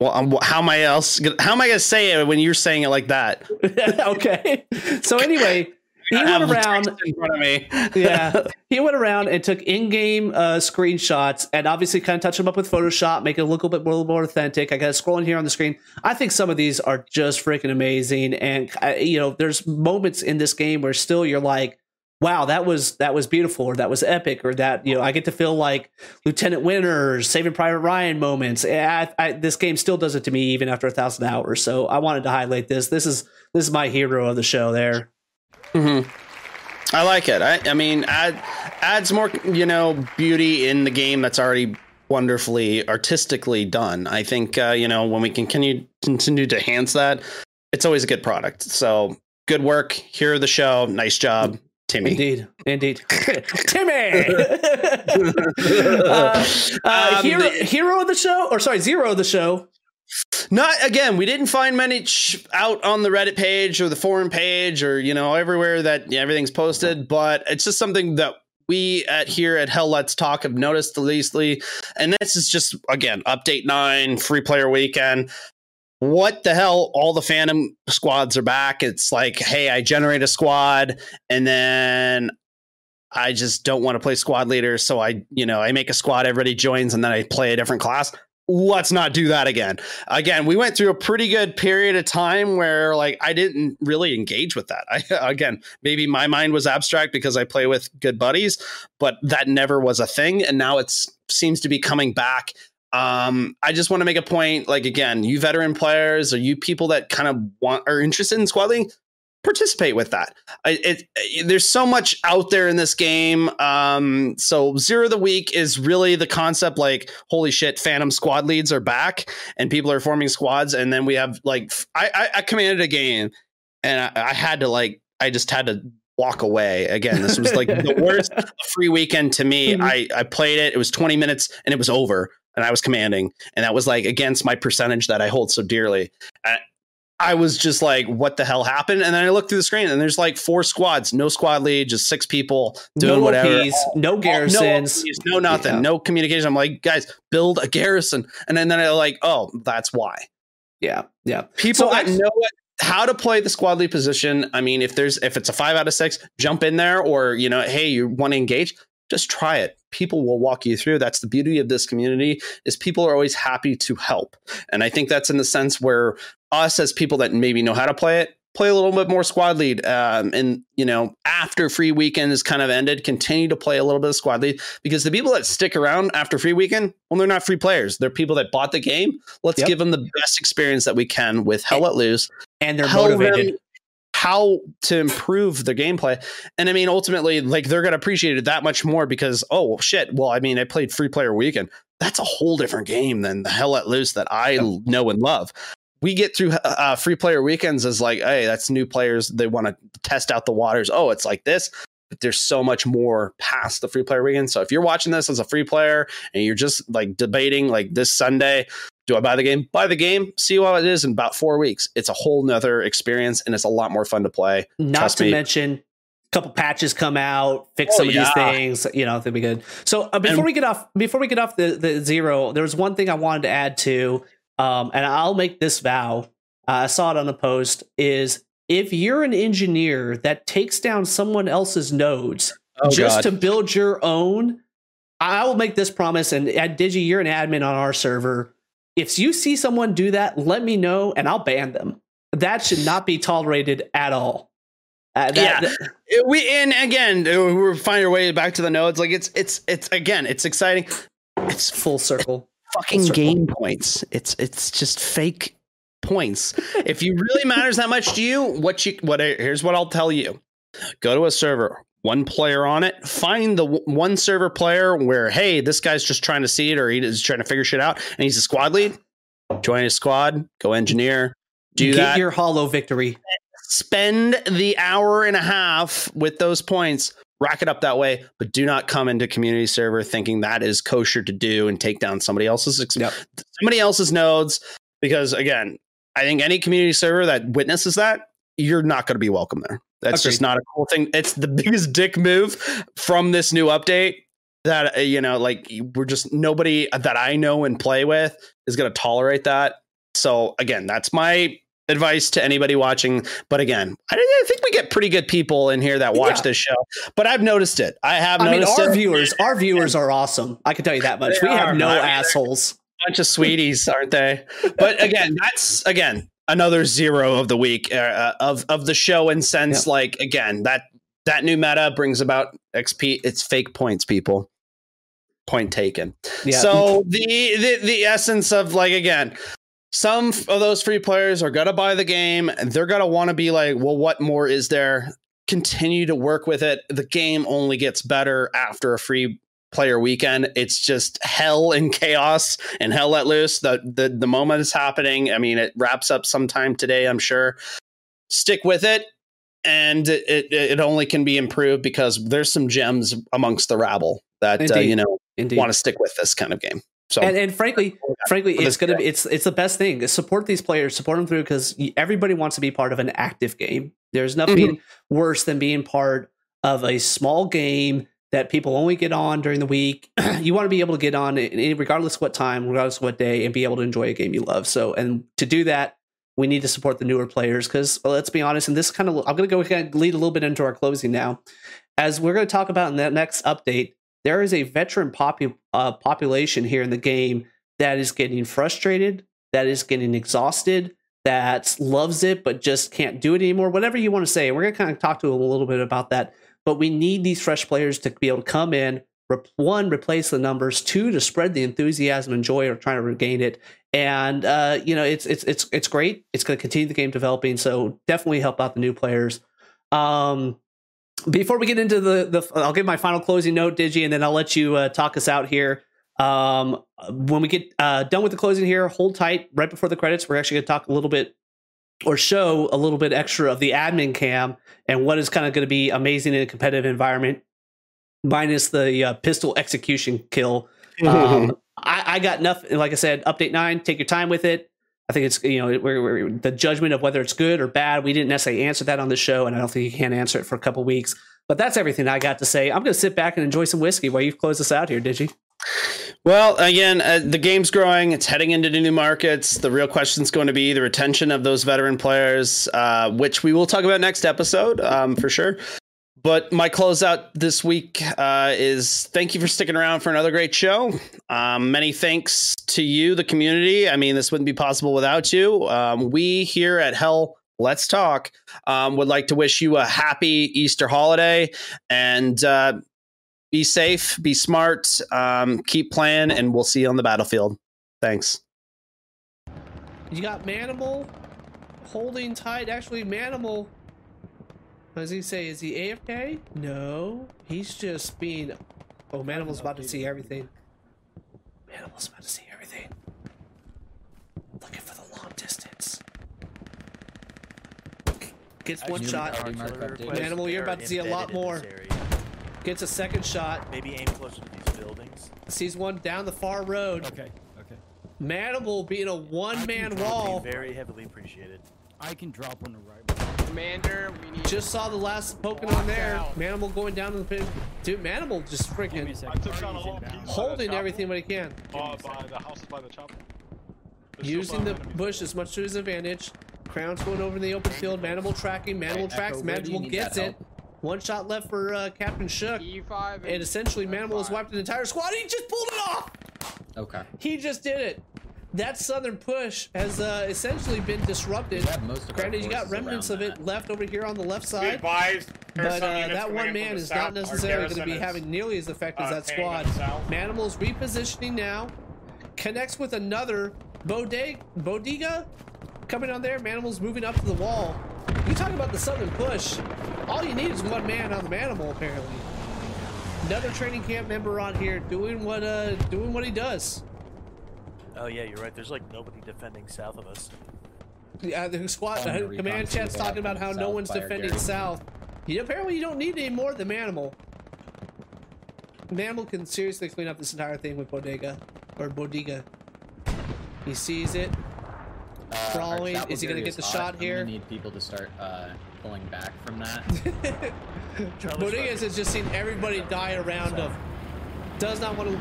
Well, um, how am I else? How am I going to say it when you're saying it like that? <laughs> okay. So anyway, he went around in front of me. <laughs> yeah, he went around and took in-game uh, screenshots and obviously kind of touched them up with Photoshop, make it look a little bit more, more authentic. I got scrolling here on the screen. I think some of these are just freaking amazing, and uh, you know, there's moments in this game where still you're like, wow, that was that was beautiful, or that was epic, or that you know, I get to feel like Lieutenant Winter, Saving Private Ryan moments. I, I, this game still does it to me even after a thousand hours. So I wanted to highlight this. This is this is my hero of the show. There. Mm-hmm. I like it. I, I mean, add, adds more, you know, beauty in the game that's already wonderfully artistically done. I think, uh, you know, when we continue continue to enhance that, it's always a good product. So good work. Here the show. Nice job. Timmy. Indeed, indeed. <laughs> Timmy. <laughs> uh, uh, um, hero, hero of the show, or sorry, zero of the show. Not again. We didn't find many out on the Reddit page or the forum page or you know everywhere that yeah, everything's posted. But it's just something that we at here at Hell Let's Talk have noticed the leastly, and this is just again update nine free player weekend. What the hell? All the Phantom squads are back. It's like, hey, I generate a squad, and then I just don't want to play squad leader, so I, you know, I make a squad, everybody joins, and then I play a different class let's not do that again. Again, we went through a pretty good period of time where like I didn't really engage with that. <laughs> I again, maybe my mind was abstract because I play with good buddies, but that never was a thing and now it's seems to be coming back. Um, I just want to make a point like again, you veteran players or you people that kind of want are interested in squad participate with that. It, it, there's so much out there in this game. Um, so zero of the week is really the concept like, holy shit, Phantom squad leads are back and people are forming squads. And then we have like, I, I, I commanded a game and I, I had to like, I just had to walk away again. This was like the <laughs> worst free weekend to me. Mm-hmm. I, I played it. It was 20 minutes and it was over and I was commanding and that was like against my percentage that I hold so dearly. I was just like, what the hell happened? And then I looked through the screen and there's like four squads, no squad lead, just six people doing no whatever. No garrisons. No, no nothing, yeah. no communication. I'm like, guys, build a garrison. And then, then I like, oh, that's why. Yeah. Yeah. People so that I, know how to play the squad lead position. I mean, if there's if it's a five out of six, jump in there or you know, hey, you want to engage, just try it. People will walk you through. That's the beauty of this community is people are always happy to help. And i think that's in the sense where us as people that maybe know how to play it play a little bit more squad lead um, and you know after free weekend is kind of ended continue to play a little bit of squad lead. Because the people that stick around after free weekend well they're not free players. They're people that bought the game. Let's yep. give them the best experience that we can with hell let loose. and they're motivated how to improve the gameplay. And I mean, ultimately, like they're going to appreciate it that much more because, oh, well, shit. Well, I mean, I played Free Player Weekend. That's a whole different game than the Hell Let Loose that I yeah. know and love. We get through uh, uh, free player weekends as like, hey, that's new players. They want to test out the waters. Oh, it's like this. But there's so much more past the free player weekend. So if you're watching this as a free player and you're just like debating like this Sunday, do I buy the game? Buy the game, see how it is in about four weeks. It's a whole nother experience and it's a lot more fun to play. Not Trust to me. mention a couple patches come out, fix oh, some of yeah. these things, you know, they'll be good. So uh, before and, we get off before we get off the, the zero, there was one thing I wanted to add to, um, and I'll make this vow. Uh, I saw it on the post is if you're an engineer that takes down someone else's nodes oh, just God. to build your own, I will make this promise. And at Digi, you're an admin on our server. If you see someone do that, let me know and I'll ban them. That should not be tolerated at all. Uh, that, yeah, that, we and again we're finding our way back to the nodes. Like it's it's it's again it's exciting. It's full circle. Fucking full circle. game points. It's it's just fake points. if you really matters that much to you, what you what here's what I'll tell you. Go to a server, one player on it. Find the one server player where hey, this guy's just trying to see it or he's trying to figure shit out, and he's a squad lead. Join a squad, go engineer, do Get that. your hollow victory. Spend the hour and a half with those points rack it up that way, but do not come into community server thinking that is kosher to do and take down somebody else's yep. somebody else's nodes. Because again, I think any community server that witnesses that, you're not going to be welcome there. That's Agreed. just not a cool thing. It's the <laughs> biggest dick move from this new update that uh, you know, like we're just nobody that I know and play with is going to tolerate that. So again, that's my advice to anybody watching. But again, I, I, think we get pretty good people in here that watch yeah. this show. But I've noticed it. I have. I mean, our it. viewers, our viewers are awesome. I can tell you that much. They we have no assholes bunch of sweeties, aren't they? <laughs> But again, that's again another zero of the week uh, uh of of the show. In sense, yeah. like again, that that new meta brings about XP. It's fake points, people. Point taken. Yeah. So the, the the essence of like again, some of those free players are gonna buy the game. And they're gonna want to be like, well, what more is there? Continue to work with it. The game only gets better after a free player weekend. It's just hell and chaos and hell let loose. The the the moment is happening. I mean, it wraps up sometime today, I'm sure. Stick with it. And it, it, only can be improved because there's some gems amongst the rabble that uh, you know want to stick with this kind of game. So, and, and frankly, frankly, it's gonna be it's it's the best thing. Support these players, support them through because everybody wants to be part of an active game. There's nothing mm-hmm. worse than being part of a small game that people only get on during the week. <clears throat> you want to be able to get on regardless of what time, regardless of what day, and be able to enjoy a game you love. So, and to do that, we need to support the newer players because well, let's be honest. And this kind of, I'm going to go of lead a little bit into our closing now, as we're going to talk about in that next update. There is a veteran popu- uh, population here in the game that is getting frustrated, that is getting exhausted, that loves it but just can't do it anymore. Whatever you want to say, we're going to kind of talk to a little bit about that but we need these fresh players to be able to come in, one, replace the numbers, two, to spread the enthusiasm and joy of trying to regain it. And uh, you know, it's it's it's it's great. It's going to continue the game developing, so definitely help out the new players. Um, before we get into the the, I'll give my final closing note, Digi, and then I'll let you uh, talk us out here. Um, when we get uh, done with the closing here, hold tight. Right before the credits, we're actually going to talk a little bit or show a little bit extra of the admin cam and what is kind of going to be amazing in a competitive environment, minus the uh, pistol execution kill. Um, <laughs> I, I, got nothing. Like I said, update nine. Take your time with it. I think it's you know we're, we're, the judgment of whether it's good or bad. We didn't necessarily answer that on the show, and I don't think you can answer it for a couple weeks. But that's everything I got to say. I'm going to sit back and enjoy some whiskey while you close us out here, Digi? Well, again, uh, the game's growing. It's heading into new markets. The real question is going to be the retention of those veteran players, uh, which we will talk about next episode um, for sure. But my closeout this week uh, is thank you for sticking around for another great show. Um, many thanks to you, the community. I mean, this wouldn't be possible without you. Um, we here at Hell Let's Talk um, would like to wish you a happy Easter holiday and uh, be safe, be smart, um, keep playing, and we'll see you on the battlefield. Thanks. You got Manimal holding tight. Actually, Manimal. What does he say? Is he AFK? No, he's just being. Oh, Manimal's about to see everything. Manimal's about to see everything. Looking for the long distance. Gets one shot. Manimal, you're about to see a lot more. Gets a second shot. Maybe aim closer to these buildings. Sees one down the far road. Okay, okay. Manimal being a one-man wall. Very heavily appreciated. I can drop on the right. Commander, we need. Just saw the last poking on there. Out. Manimal going down to the pit. Dude, Manimal just freaking holding everything what he can. Uh, by the house by the chopper. Using the bush as much to his advantage. Crown's going over in the open field. Manimal tracking. Manimal tracks. Manimal gets it. One shot left for uh, Captain Shook. E5 and, And essentially, Manimal has F5. wiped an entire squad. He just pulled it off! Okay. He just did it. That southern push has uh, essentially been disrupted. We have most of our Granted, you got remnants of it that. left over here on the left side. advised, But uh, that one man is south. not necessarily going to be having nearly as effect as uh, that squad. them south. Manimal's repositioning now. Connects with another bodega, bodega coming on there. Manimal's moving up to the wall. You talk about the southern push. All you need is one man on the Manimal, apparently. Another training camp member on here doing what uh doing what he does. Oh yeah, you're right. There's like nobody defending south of us. Yeah, the squad the uh, command chat's talking about how no one's defending garrison. south. Yeah, apparently you don't need any more than Manimal. Manimal can seriously clean up this entire thing with Bodega or Bodega. He sees it. Uh, our Crawling. Is he gonna get the hot. shot I'm here? gonna need people to start uh, pulling back from that. <laughs> Charlie Bodegas Strong- has just seen everybody die around him. Does not want to.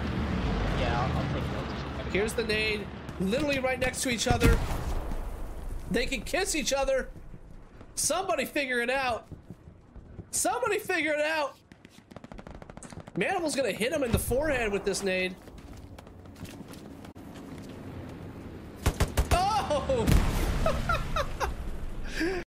Yeah, I'll, I'll take notes. Here's the nade. Literally right next to each other. They can kiss each other. Somebody figure it out. Somebody figure it out. Manimal's gonna hit him in the forehead with this nade. <laughs> No! <laughs>